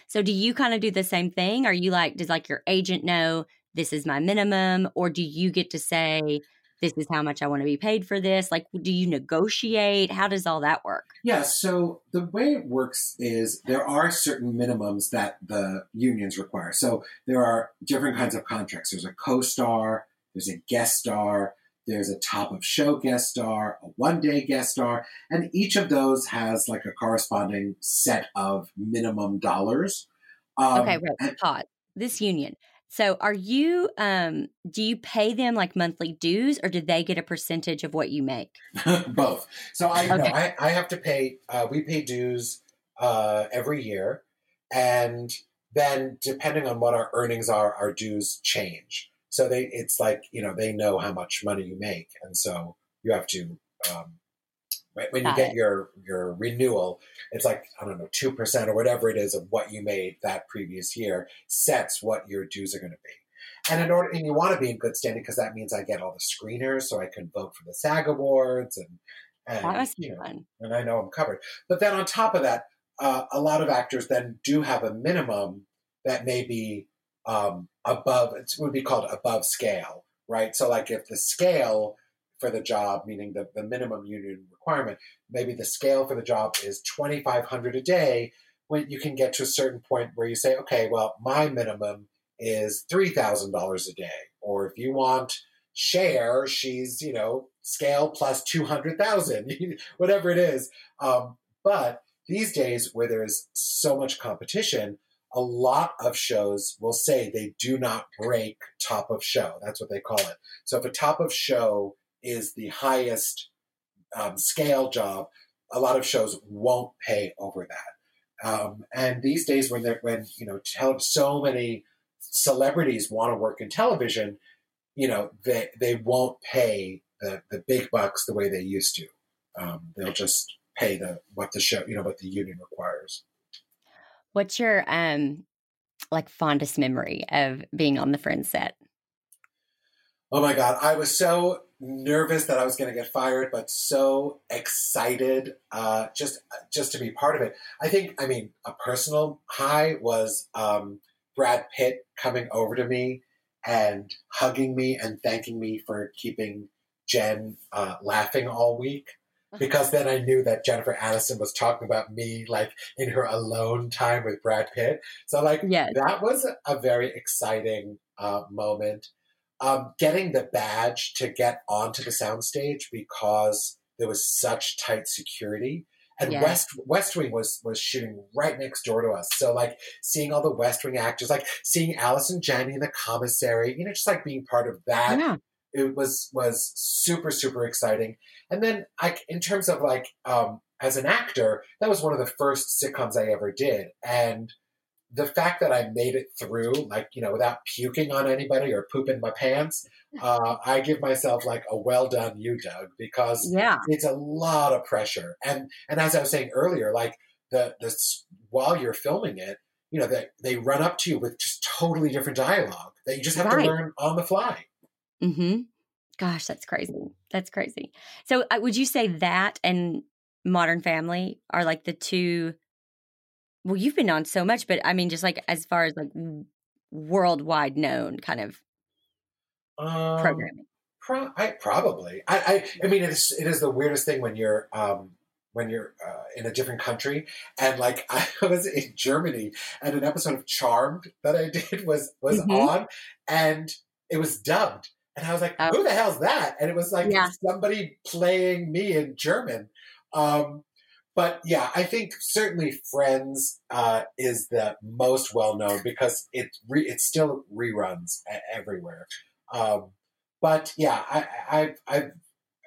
So do you kind of do the same thing? Are you like does like your agent know this is my minimum or do you get to say this is how much I want to be paid for this? Like do you negotiate? How does all that work? Yeah, so the way it works is there are certain minimums that the unions require. So there are different kinds of contracts. There's a co-star, there's a guest star, there's a top of show guest star, a one day guest star, and each of those has like a corresponding set of minimum dollars. Um, Okay, wait, and- pause. This union. So are you um do you pay them like monthly dues or do they get a percentage of what you make? Both. So I no, I, I have to pay. Uh, we pay dues uh, every year, and then depending on what our earnings are, our dues change. So they, it's like you know, they know how much money you make, and so you have to. Um, when when you get it. your your renewal, it's like I don't know two percent or whatever it is of what you made that previous year sets what your dues are going to be. And in order, and you want to be in good standing because that means I get all the screeners, so I can vote for the SAG awards, and and That must be you know, fun. and I know I'm covered. But then on top of that, uh, a lot of actors then do have a minimum that may be um, above. It would be called above scale, right? So like if the scale for the job, meaning the, the minimum union requirement, maybe the scale for the job is twenty five hundred a day. When you can get to a certain point where you say, okay, well, my minimum is three thousand dollars a day, or if you want Cher, she's you know scale plus two hundred thousand, whatever it is. Um, but these days, where there's so much competition, a lot of shows will say they do not break top of show. That's what they call it. So if a top of show is the highest um, scale job, a lot of shows won't pay over that. Um, and these days, when they're when you know tele- so many celebrities want to work in television, you know they they won't pay the the big bucks the way they used to. Um, they'll just pay the what the show you know what the union requires. What's your um like fondest memory of being on the Friends set? Oh my god, I was so nervous that I was going to get fired, but so excited uh, just just to be part of it. I think, I mean, a personal high was um, Brad Pitt coming over to me and hugging me and thanking me for keeping Jen uh, laughing all week. Because then I knew that Jennifer Aniston was talking about me, like in her alone time with Brad Pitt. So, like, Yes. that was a very exciting uh, moment um, getting the badge to get onto the soundstage because there was such tight security. And Yes. West West Wing was was shooting right next door to us. So like seeing all the West Wing actors, like seeing Allison Janney in the commissary, you know, just like being part of that Yeah. it was was super super exciting and then i in terms of like um as an actor that was one of the first sitcoms i ever did and the fact that i made it through like you know without puking on anybody or pooping my pants uh, i give myself like a well done you doug because Yeah. it's a lot of pressure and and as i was saying earlier like the the while you're filming it you know that they run up to you with just totally different dialogue that you just have Right. to learn on the fly Mm-hmm. Gosh, that's crazy. That's crazy. So, uh, would you say that and Modern Family are like the two? Well, you've been on so much, but I mean, just like as far as like worldwide known kind of um, programming. Pro- I, probably. I, I. I mean, it's it is the weirdest thing when you're um, when you're uh, in a different country, and like I was in Germany, and an episode of Charmed that I did was was Mhm. on, and it was dubbed, and I was like, Oh. "Who the hell's that?" And it was like Yeah. somebody playing me in German. Um, but yeah, I think certainly Friends uh, is the most well known because it re- it still reruns everywhere. Um, but yeah, I, I've I've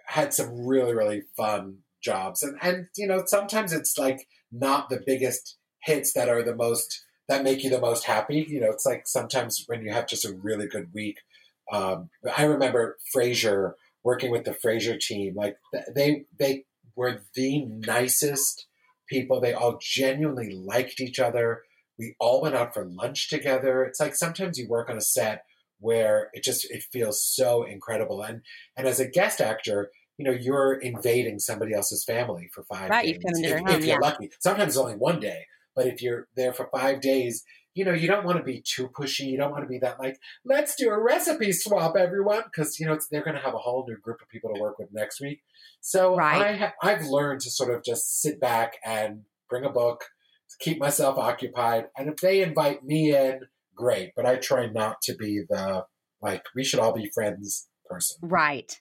had some really really fun jobs, and and you know sometimes it's like not the biggest hits that are the most that make you the most happy. You know, it's like sometimes when you have just a really good week. Um, I remember Frasier working with the Frasier team. Like they they were the nicest people. They all genuinely liked each other. We all went out for lunch together. It's like sometimes you work on a set where it just it feels so incredible. And and as a guest actor, you know, you're invading somebody else's family for five right, days. You come into their if, home, if you're yeah. lucky. Sometimes it's only one day. But if you're there for five days, you know, you don't want to be too pushy. You don't want to be that like, let's do a recipe swap, everyone, because you know they're going to have a whole new group of people to work with next week. So right. I ha- I've learned to sort of just sit back and bring a book, keep myself occupied, and if they invite me in, great. But I try not to be the like we should all be friends person. Right.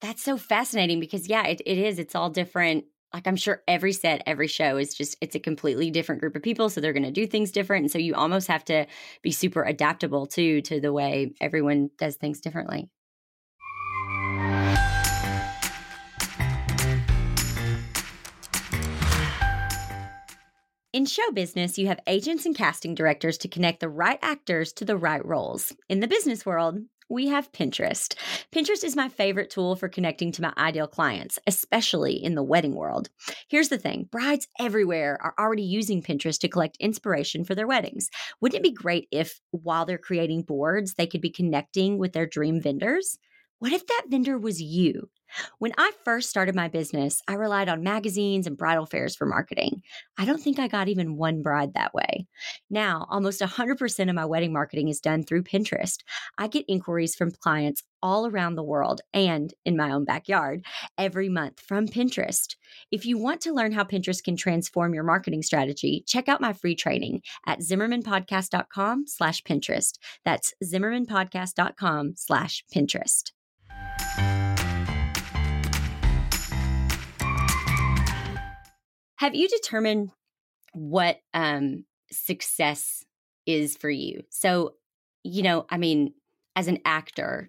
That's so fascinating because yeah, it, it is. It's all different like I'm sure every set, every show is just it's a completely different group of people, so they're going to do things different, and so you almost have to be super adaptable too to the way everyone does things differently. In show business, you have agents and casting directors to connect the right actors to the right roles. In the business world, we have Pinterest. Pinterest is my favorite tool for connecting to my ideal clients, especially in the wedding world. Here's the thing brides everywhere are already using Pinterest to collect inspiration for their weddings. Wouldn't it be great if, while they're creating boards, they could be connecting with their dream vendors? What if that vendor was you? When I first started my business, I relied on magazines and bridal fairs for marketing. I don't think I got even one bride that way. Now, almost 100% of my wedding marketing is done through Pinterest. I get inquiries from clients all around the world and in my own backyard every month from Pinterest. If you want to learn how Pinterest can transform your marketing strategy, check out my free training at zimmermanpodcast.com slash Pinterest. That's zimmermanpodcast.com slash Pinterest. Have you determined what um, success is for you? So, you know, I mean, as an actor,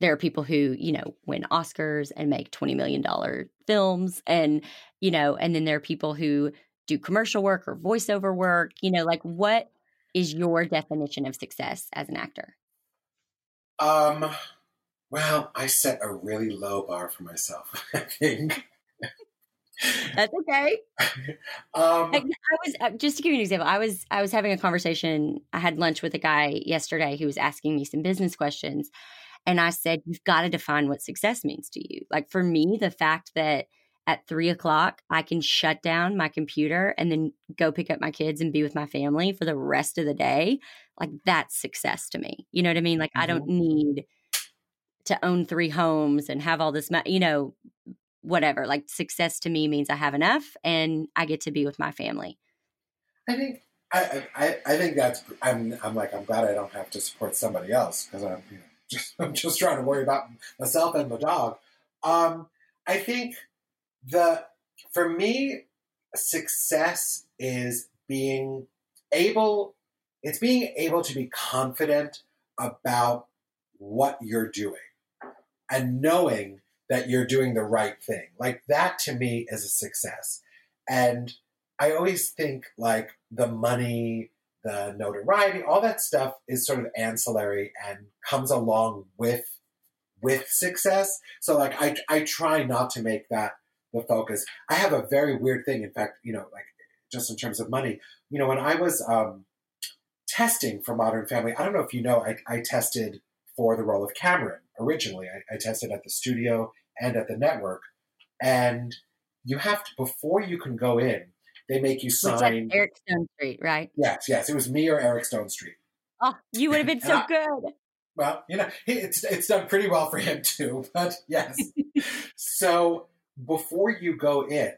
there are people who, you know, win Oscars and make $20 million films. And, you know, and then there are people who do commercial work or voiceover work. You know, like what is your definition of success as an actor? Um, well, I set a really low bar for myself, I think. That's okay. um, I, I was uh, just to give you an example. I was I was having a conversation. I had lunch with a guy yesterday who was asking me some business questions, and I said, "You've got to define what success means to you." Like for me, the fact that at three o'clock I can shut down my computer and then go pick up my kids and be with my family for the rest of the day, like that's success to me. You know what I mean? Like mm-hmm. I don't need to own three homes and have all this money. You know, whatever. Like success to me means I have enough and I get to be with my family. I think I, I, I think that's I'm I'm like I'm glad I don't have to support somebody else because I'm you know, just I'm just trying to worry about myself and my dog. Um, I think the for me success is being able it's being able to be confident about what you're doing and knowing that you're doing the right thing. Like that to me is a success. And I always think like the money, the notoriety, all that stuff is sort of ancillary and comes along with with success. So like I I try not to make that the focus. I have a very weird thing, in fact, you know, like just in terms of money. You know, when I was um, testing for Modern Family, I don't know if you know, I, I tested for the role of Cameron originally. I, I tested at the studio and at the network, and you have to before you can go in. They make you sign Eric Stonestreet, right? Yes, yes. It was me or Eric Stonestreet. Oh, you would have been so I, good. Well, you know, it's it's done pretty well for him too. But yes. so before you go in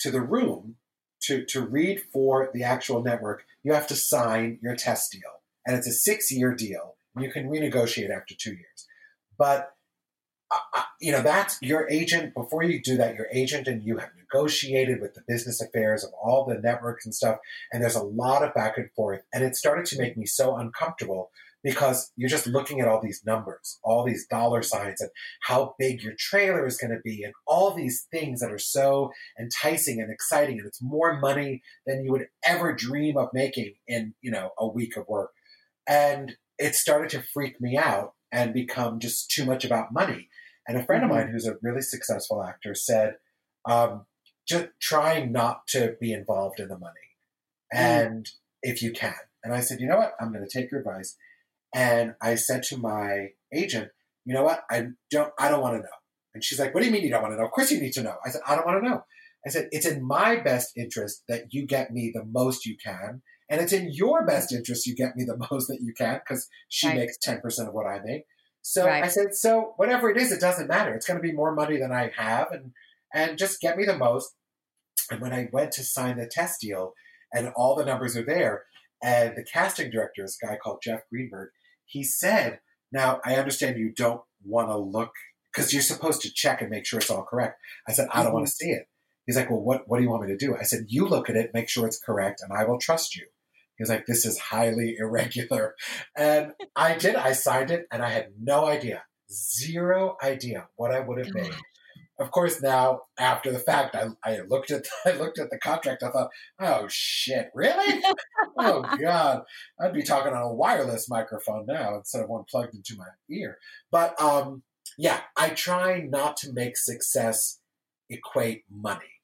to the room to to read for the actual network, you have to sign your test deal, and it's a six year deal. And you can renegotiate after two years. But uh, you know that's your agent before you do that your agent and you have negotiated with the business affairs of all the networks and stuff and there's a lot of back and forth and it started to make me so uncomfortable because you're just looking at all these numbers, all these dollar signs, and how big your trailer is going to be, and all these things that are so enticing and exciting, and it's more money than you would ever dream of making in you know a week of work, and it started to freak me out and become just too much about money. And a friend mm-hmm. of mine who's a really successful actor said, um, just try not to be involved in the money. Mm. And mm. if you can. And I said, you know what? I'm going to take your advice. And I said to my agent, you know what? I don't, I don't want to know. And she's like, what do you mean you don't want to know? Of course you need to know. I said, I don't want to know. I said, it's in my best interest that you get me the most you can. And it's in your best interest you get me the most that you can because she right. makes 10% of what I make. So right. I said, so whatever it is, it doesn't matter. It's going to be more money than I have, and and just get me the most. And when I went to sign the test deal, and all the numbers are there, and the casting director is a guy called Jeff Greenberg. He said, "Now I understand you don't want to look because you're supposed to check and make sure it's all correct." I said, "I don't mm-hmm. want to see it." He's like, "Well, what what do you want me to do?" I said, "You look at it, make sure it's correct, and I will trust you." He was like, this is highly irregular. And I did. I signed it and I had no idea, zero idea what I would have made. Of course, now after the fact, I, I looked at I looked at the contract. I thought, oh shit, really? oh god, I'd be talking on a wireless microphone now instead of one plugged into my ear. But um, yeah, I try not to make success equate money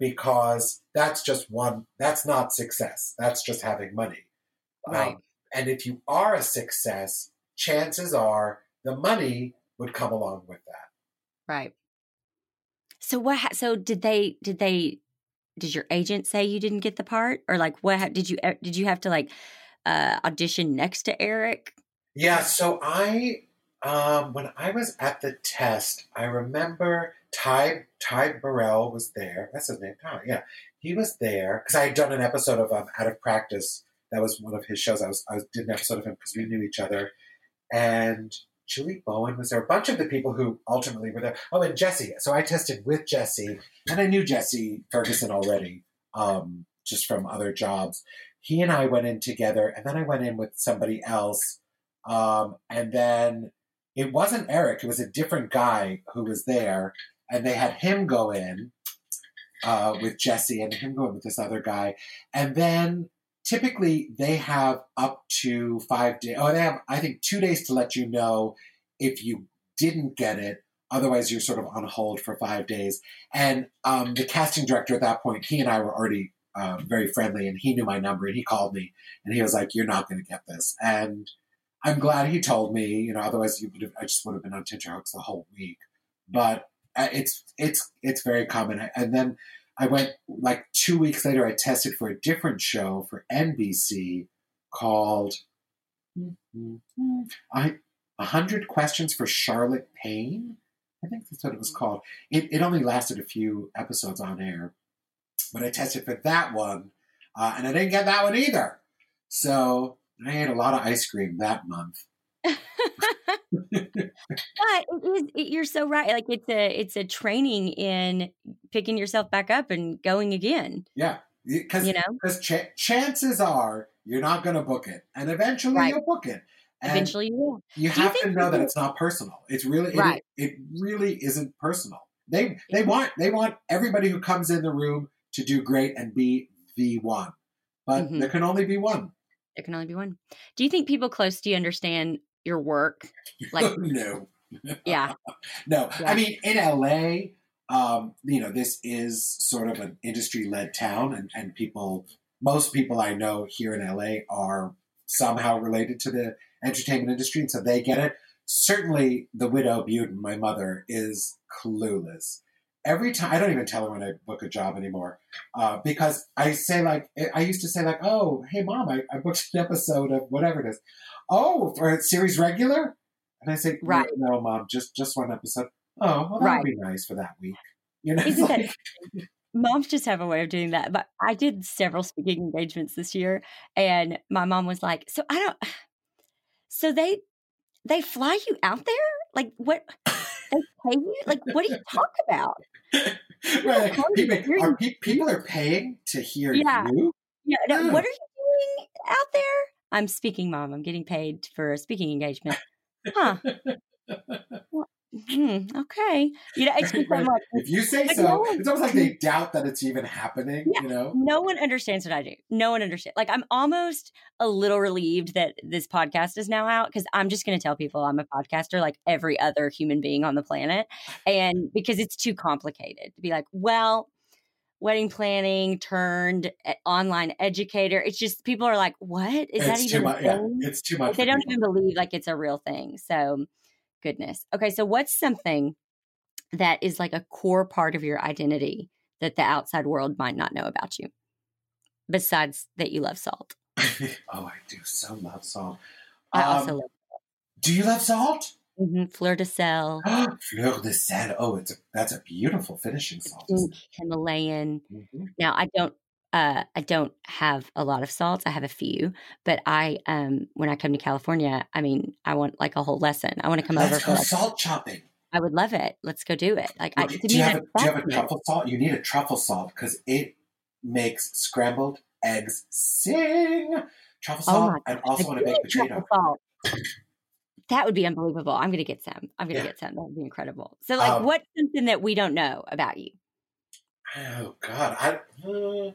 because that's just one, that's not success. That's just having money. Right. Um, and if you are a success, chances are the money would come along with that. Right. So what? So did they? Did they? Did your agent say you didn't get the part, or like what? Did you? Did you have to like uh, audition next to Eric? Yeah. So I, um, when I was at the test, I remember Ty Ty Burrell was there. That's his name. Ty. Yeah, he was there because I had done an episode of um, Out of Practice. That was one of his shows. I was I did an episode of him because we knew each other, and Julie Bowen was there. A bunch of the people who ultimately were there. Oh, and Jesse. So I tested with Jesse, and I knew Jesse Ferguson already, um, just from other jobs. He and I went in together, and then I went in with somebody else, um, and then it wasn't Eric. It was a different guy who was there and they had him go in uh, with Jesse and him go in with this other guy, and then typically they have up to five days. Oh, they have I think two days to let you know if you didn't get it. Otherwise, you're sort of on hold for five days. And um, the casting director at that point, he and I were already uh, very friendly, and he knew my number, and he called me, and he was like, "You're not going to get this." And I'm glad he told me. You know, otherwise, you would have, I just would have been on hooks the whole week. But uh, it's it's it's very common. And then I went like two weeks later. I tested for a different show for NBC called I hundred questions for Charlotte Payne. I think that's what it was called. It, it only lasted a few episodes on air, but I tested for that one, uh, and I didn't get that one either. So I ate a lot of ice cream that month but it is, it, you're so right. Like it's a it's a training in picking yourself back up and going again. Yeah, because you know, because ch- chances are you're not going to book it, and eventually right. you'll book it. And eventually you will. You Do have you to know that it's not personal. It's really right. it, it really isn't personal. They they want they want everybody who comes in the room to do great and be the one, but mm-hmm. there can only be one. There can only be one. Do you think people close to you understand your work? Like no. Yeah. no. Yeah. I mean, in LA, um, you know, this is sort of an industry led town and, and people most people I know here in LA are somehow related to the entertainment industry, and so they get it. Certainly, the widow Budin, my mother, is clueless. Every time, I don't even tell her when I book a job anymore, uh, because I say like I used to say like, "Oh, hey mom, I, I booked an episode of whatever it is." oh, for a series regular? And I say, right. no, no, mom, just just one episode. Oh, well, that right. would be nice for that week. You know, Isn't like, that, moms just have a way of doing that. But I did several speaking engagements this year, and my mom was like, "So I don't." So they they fly you out there? Like what? They pay you? Like what do you talk about? right. People are, people are paying to hear yeah. you. Yeah. No, what are you doing out there? I'm speaking mom. I'm getting paid for a speaking engagement. Huh. well, hmm, okay. You know, it's just, like, if you say so, no one, it's almost like they doubt that it's even happening. Yeah, you know, no one understands what I do. No one understands. Like, I'm almost a little relieved that this podcast is now out because I'm just going to tell people I'm a podcaster, like every other human being on the planet, and because it's too complicated to be like, well. Wedding planning turned online educator. It's just people are like, "What is it's that even?" Much, yeah, it's too much. They don't even believe like it's a real thing. So, goodness. Okay, so what's something that is like a core part of your identity that the outside world might not know about you besides that you love salt? oh, I do so love salt. I um, also love salt. Do you love salt? Mm-hmm. Fleur de sel. Fleur de sel. Oh, it's a, that's a beautiful finishing salt. Himalayan. Mm-hmm. Now, I don't uh, I don't have a lot of salts. I have a few, but I, um, when I come to California, I mean, I want like a whole lesson. I want to come Let's over for like, salt chopping. I would love it. Let's go do it. Like, I, do, you have a, do you have a truffle salt? You need a truffle salt because it makes scrambled eggs sing. Truffle oh salt, oh and also want to baked potato. Salt. That would be unbelievable. I'm going to get some. I'm going to yeah. get some. That would be incredible. So, like, um, what's something that we don't know about you? Oh God, I. Uh,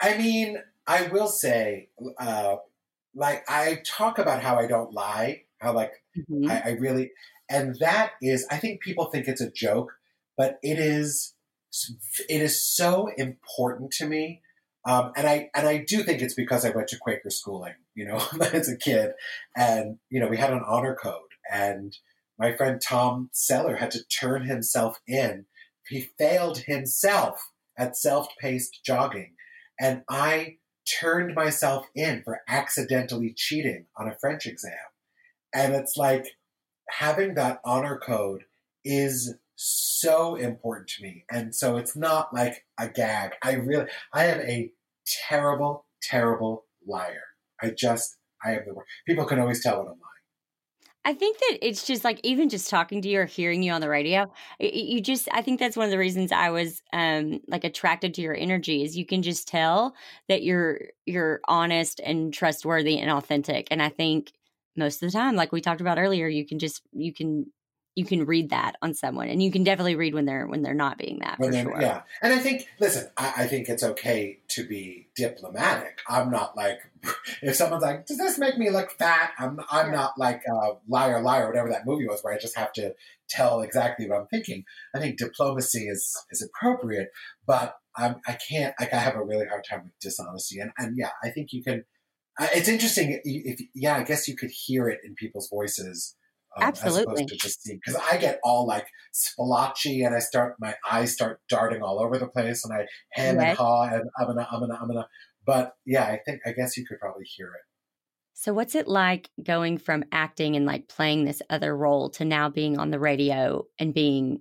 I mean, I will say, uh, like, I talk about how I don't lie, how, like, mm-hmm. I, I really, and that is, I think people think it's a joke, but it is, it is so important to me. Um, and I and I do think it's because I went to Quaker schooling, you know, as a kid, and you know we had an honor code, and my friend Tom Seller had to turn himself in. He failed himself at self-paced jogging, and I turned myself in for accidentally cheating on a French exam. And it's like having that honor code is so important to me. And so it's not like a gag. I really, I am a terrible, terrible liar. I just, I am the worst. People can always tell when I'm lying. I think that it's just like even just talking to you or hearing you on the radio, you just I think that's one of the reasons I was um like attracted to your energy is you can just tell that you're you're honest and trustworthy and authentic. And I think most of the time, like we talked about earlier, you can just you can you can read that on someone and you can definitely read when they're when they're not being that for sure. yeah. And i think listen I, I, think it's okay to be diplomatic. I'm not like if someone's like does this make me look fat? I'm i'm yeah. not like a liar liar whatever that movie was where i just have to tell exactly what i'm thinking. I think diplomacy is is appropriate but I'm, i can't like i have a really hard time with dishonesty. And and yeah i think you can it's interesting if yeah i guess you could hear it in people's voices um, Absolutely. because I get all like splotchy and I start my eyes start darting all over the place and I hem right. and haw and I'm gonna I'm gonna I'm gonna. But yeah, I think I guess you could probably hear it. So what's it like going from acting and like playing this other role to now being on the radio and being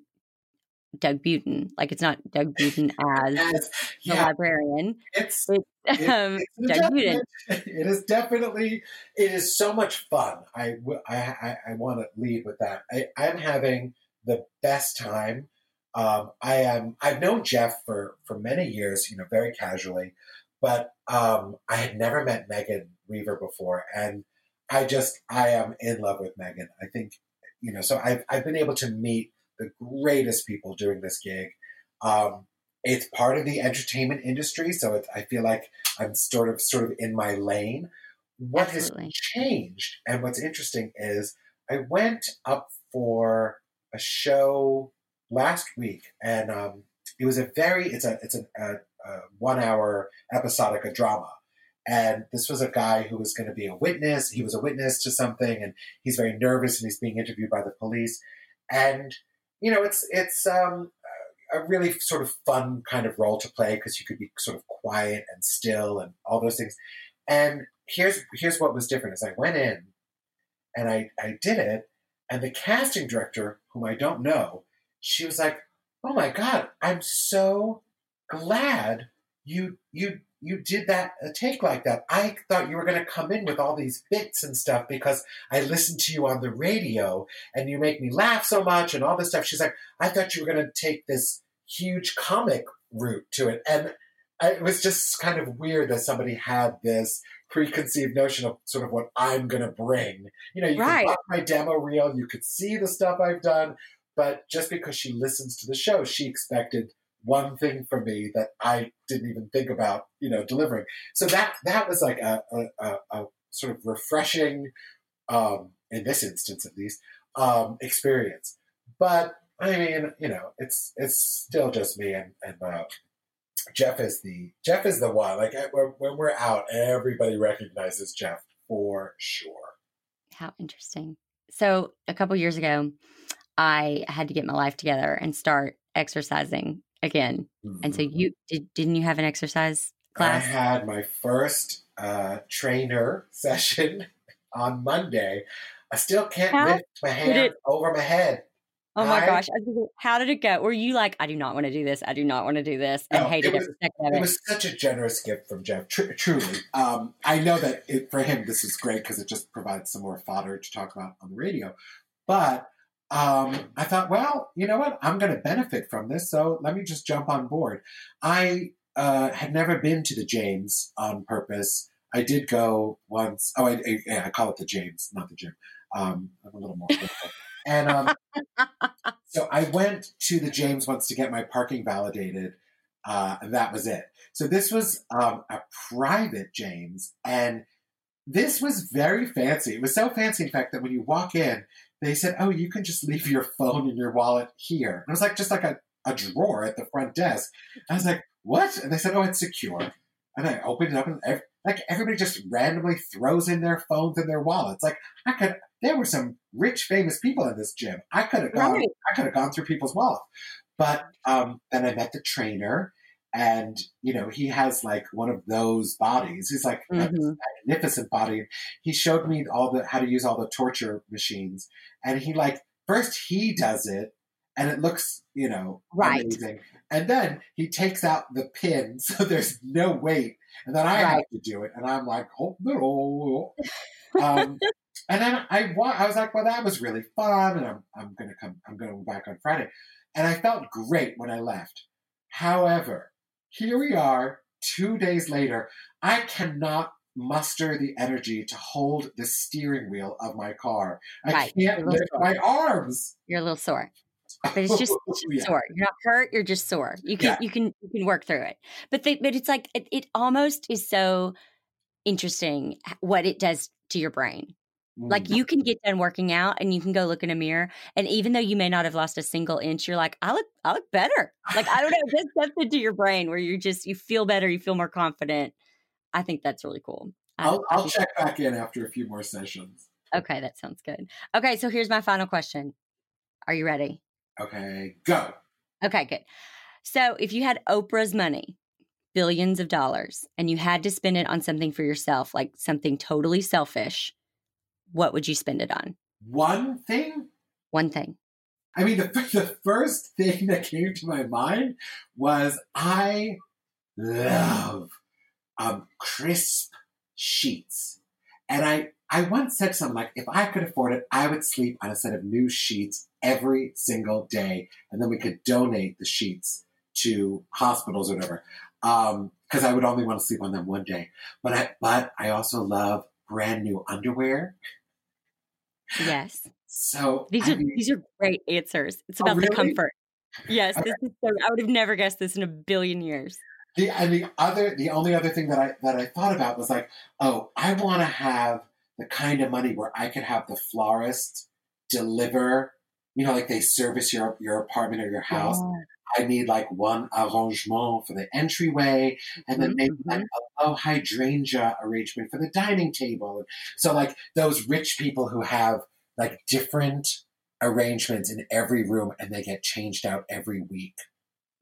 Doug Budin. Like it's not Doug Budin as yes, the yeah. librarian. It's, it's, um, it's Doug Budin. It is definitely. It is so much fun. I I I, I want to lead with that. I, I'm having the best time. Um, I am. I've known Jeff for for many years. You know, very casually, but um, I had never met Megan Weaver before, and I just I am in love with Megan. I think you know. So I've I've been able to meet the greatest people doing this gig. Um, it's part of the entertainment industry, so I feel like I'm sort of sort of in my lane. What Absolutely. has changed, and what's interesting is I went up for a show last week, and um, it was a very it's a it's a, a, a one hour episodic a drama, and this was a guy who was going to be a witness. He was a witness to something, and he's very nervous, and he's being interviewed by the police, and you know, it's it's um, a really sort of fun kind of role to play because you could be sort of quiet and still and all those things. And here's here's what was different: is I went in and I I did it, and the casting director, whom I don't know, she was like, "Oh my god, I'm so glad you you you did that a take like that. I thought you were going to come in with all these bits and stuff because I listened to you on the radio and you make me laugh so much and all this stuff. She's like, I thought you were going to take this huge comic route to it. And uh, it was just kind of weird that somebody had this preconceived notion of sort of what I'm going to bring. You know, you Right. can watch my demo reel, you could see the stuff I've done, but just because she listens to the show, she expected one thing from me that I didn't even think about, you know, delivering. So that that was like a, a, a, sort of refreshing, um, in this instance at least, um, experience. But I mean, you know, it's it's still just me and, and uh, Jeff is the Jeff is the one. Like when we're out, everybody recognizes Jeff for sure. How interesting. So, a couple years ago, I had to get my life together and start exercising again. And so, you did, didn't you have an exercise Mm-hmm. I had my first uh, trainer session on Monday. I still can't How lift my hand it- over my head. Oh my I- gosh. I was gonna say, How did it go? Were you like, I do not want to do this. I do not want to do this and No, hated it was- every it? was such a generous gift from Jeff. Tr- truly, um, I know that it, for him this is great because it just provides some more fodder to talk about on the radio. But um, I thought, well, you know what? I'm going to benefit from this, so let me just jump on board. I uh, had never been to the James on purpose. I did go once. Oh, I, I, yeah, I call it the James, not the gym. Um, I'm a little more. and um, so I went to the James once to get my parking validated. Uh, and that was it. So this was um, a private James, and this was very fancy. It was so fancy, in fact, that when you walk in, they said, "Oh, you can just leave your phone and your wallet here." And it was like just like a, a drawer at the front desk. I was like, "What?" And they said, "Oh, it's secure." And I opened it up, and ev- like everybody just randomly throws in their phones and their wallets. Like I could, there were some rich, famous people in this gym. I could have gone. Right. I could have gone through people's wallets. But um, then I met the trainer, and you know he has like one of those bodies. He's like Mhm. magnificent body. He showed me all the how to use all the torture machines, and he like first he does it, and it looks you know Right. amazing, and then he takes out the pin so there's no weight, and then I have to do it, and I'm like oh no. Um, and then I I was like, well, that was really fun, and I'm I'm gonna come I'm to go back on Friday, and I felt great when I left. However, here we are, two days later. I cannot muster the energy to hold the steering wheel of my car. I Right. can't lift my arms. You're a little sore. But it's just, it's just oh, Yeah. sore. You're not hurt. You're just sore. You can Yeah. you can you can work through it. But they, but it's like it, it almost is so interesting what it does to your brain. Like Mm. you can get done working out and you can go look in a mirror, and even though you may not have lost a single inch, you're like, I look I look better. Like I don't know, just something to your brain where you just you feel better, you feel more confident. I think that's really cool. I'll, I'll check back in after a few more sessions. Okay, that sounds good. Okay, so here's my final question. Are you ready? Okay, go. Okay, good. So if you had Oprah's money, billions of dollars, and you had to spend it on something for yourself, like something totally selfish, what would you spend it on? One thing One thing. I mean, the, the first thing that came to my mind was I love um, crisp sheets. And I, I once said something like, if I could afford it, I would sleep on a set of new sheets every single day. And then we could donate the sheets to hospitals or whatever. Because I would only want to sleep on them one day. But I, but I also love brand new underwear. Yes. So These I are mean, these are great answers. It's Oh, about the comfort. Yes, Okay. this is so, I would have never guessed this in a billion years. The and the other the only other thing that I that I thought about was like, oh, I want to have the kind of money where I could have the florist deliver, you know, like they service your your apartment or your house. I need like one arrangement for the entryway, and then Mhm, maybe like a low hydrangea arrangement for the dining table. So like those rich people who have like different arrangements in every room, and they get changed out every week.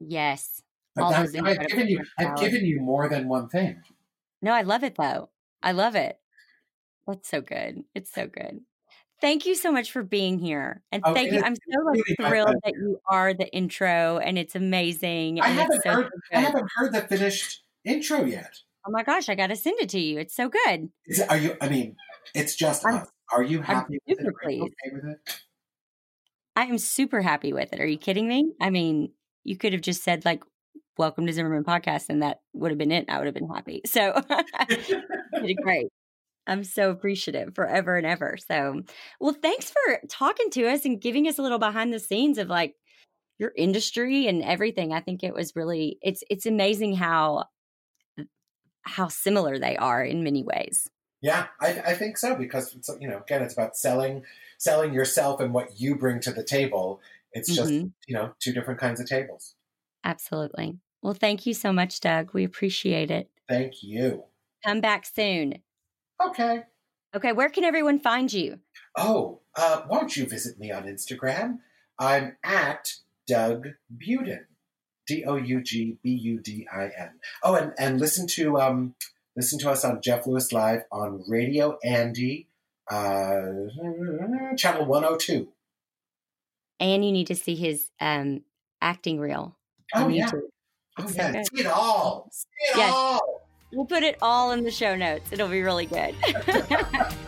Yes. But I've given you I've given you more than one thing. No, I love it though. I love it. That's so good. It's so good. Thank you so much for being here. And Oh, thank you. I'm so like really thrilled that you are the intro and it's amazing. I haven't so, heard I haven't heard the finished intro yet. Oh my gosh, I gotta send it to you. It's so good. Is are you? I mean, it's just I'm- us. Are you happy with it? Are you okay with it? I am super happy with it. Are you kidding me? I mean, you could have just said like Welcome to Zimmerman podcast, and that would have been it. I would have been happy. So great. I'm so appreciative forever and ever. So, well, thanks for talking to us and giving us a little behind the scenes of like your industry and everything. I think it was really it's it's amazing how how similar they are in many ways. Yeah, I, I think so because you know again it's about selling selling yourself and what you bring to the table. It's just mm-hmm. you know two different kinds of tables. Absolutely. Well, thank you so much, Doug. We appreciate it. Thank you. Come back soon. Okay. Okay. Where can everyone find you? Oh, uh, won't you visit me on Instagram? I'm at Doug Budin. D O U G B U D I N. Oh, and, and listen to um, listen to us on Jeff Lewis Live on Radio Andy, uh, channel 102. And you need to see his um, acting reel. Oh, yeah. Oh, yeah. See it all. See it yes. all. We'll put it all in the show notes. It'll be really good.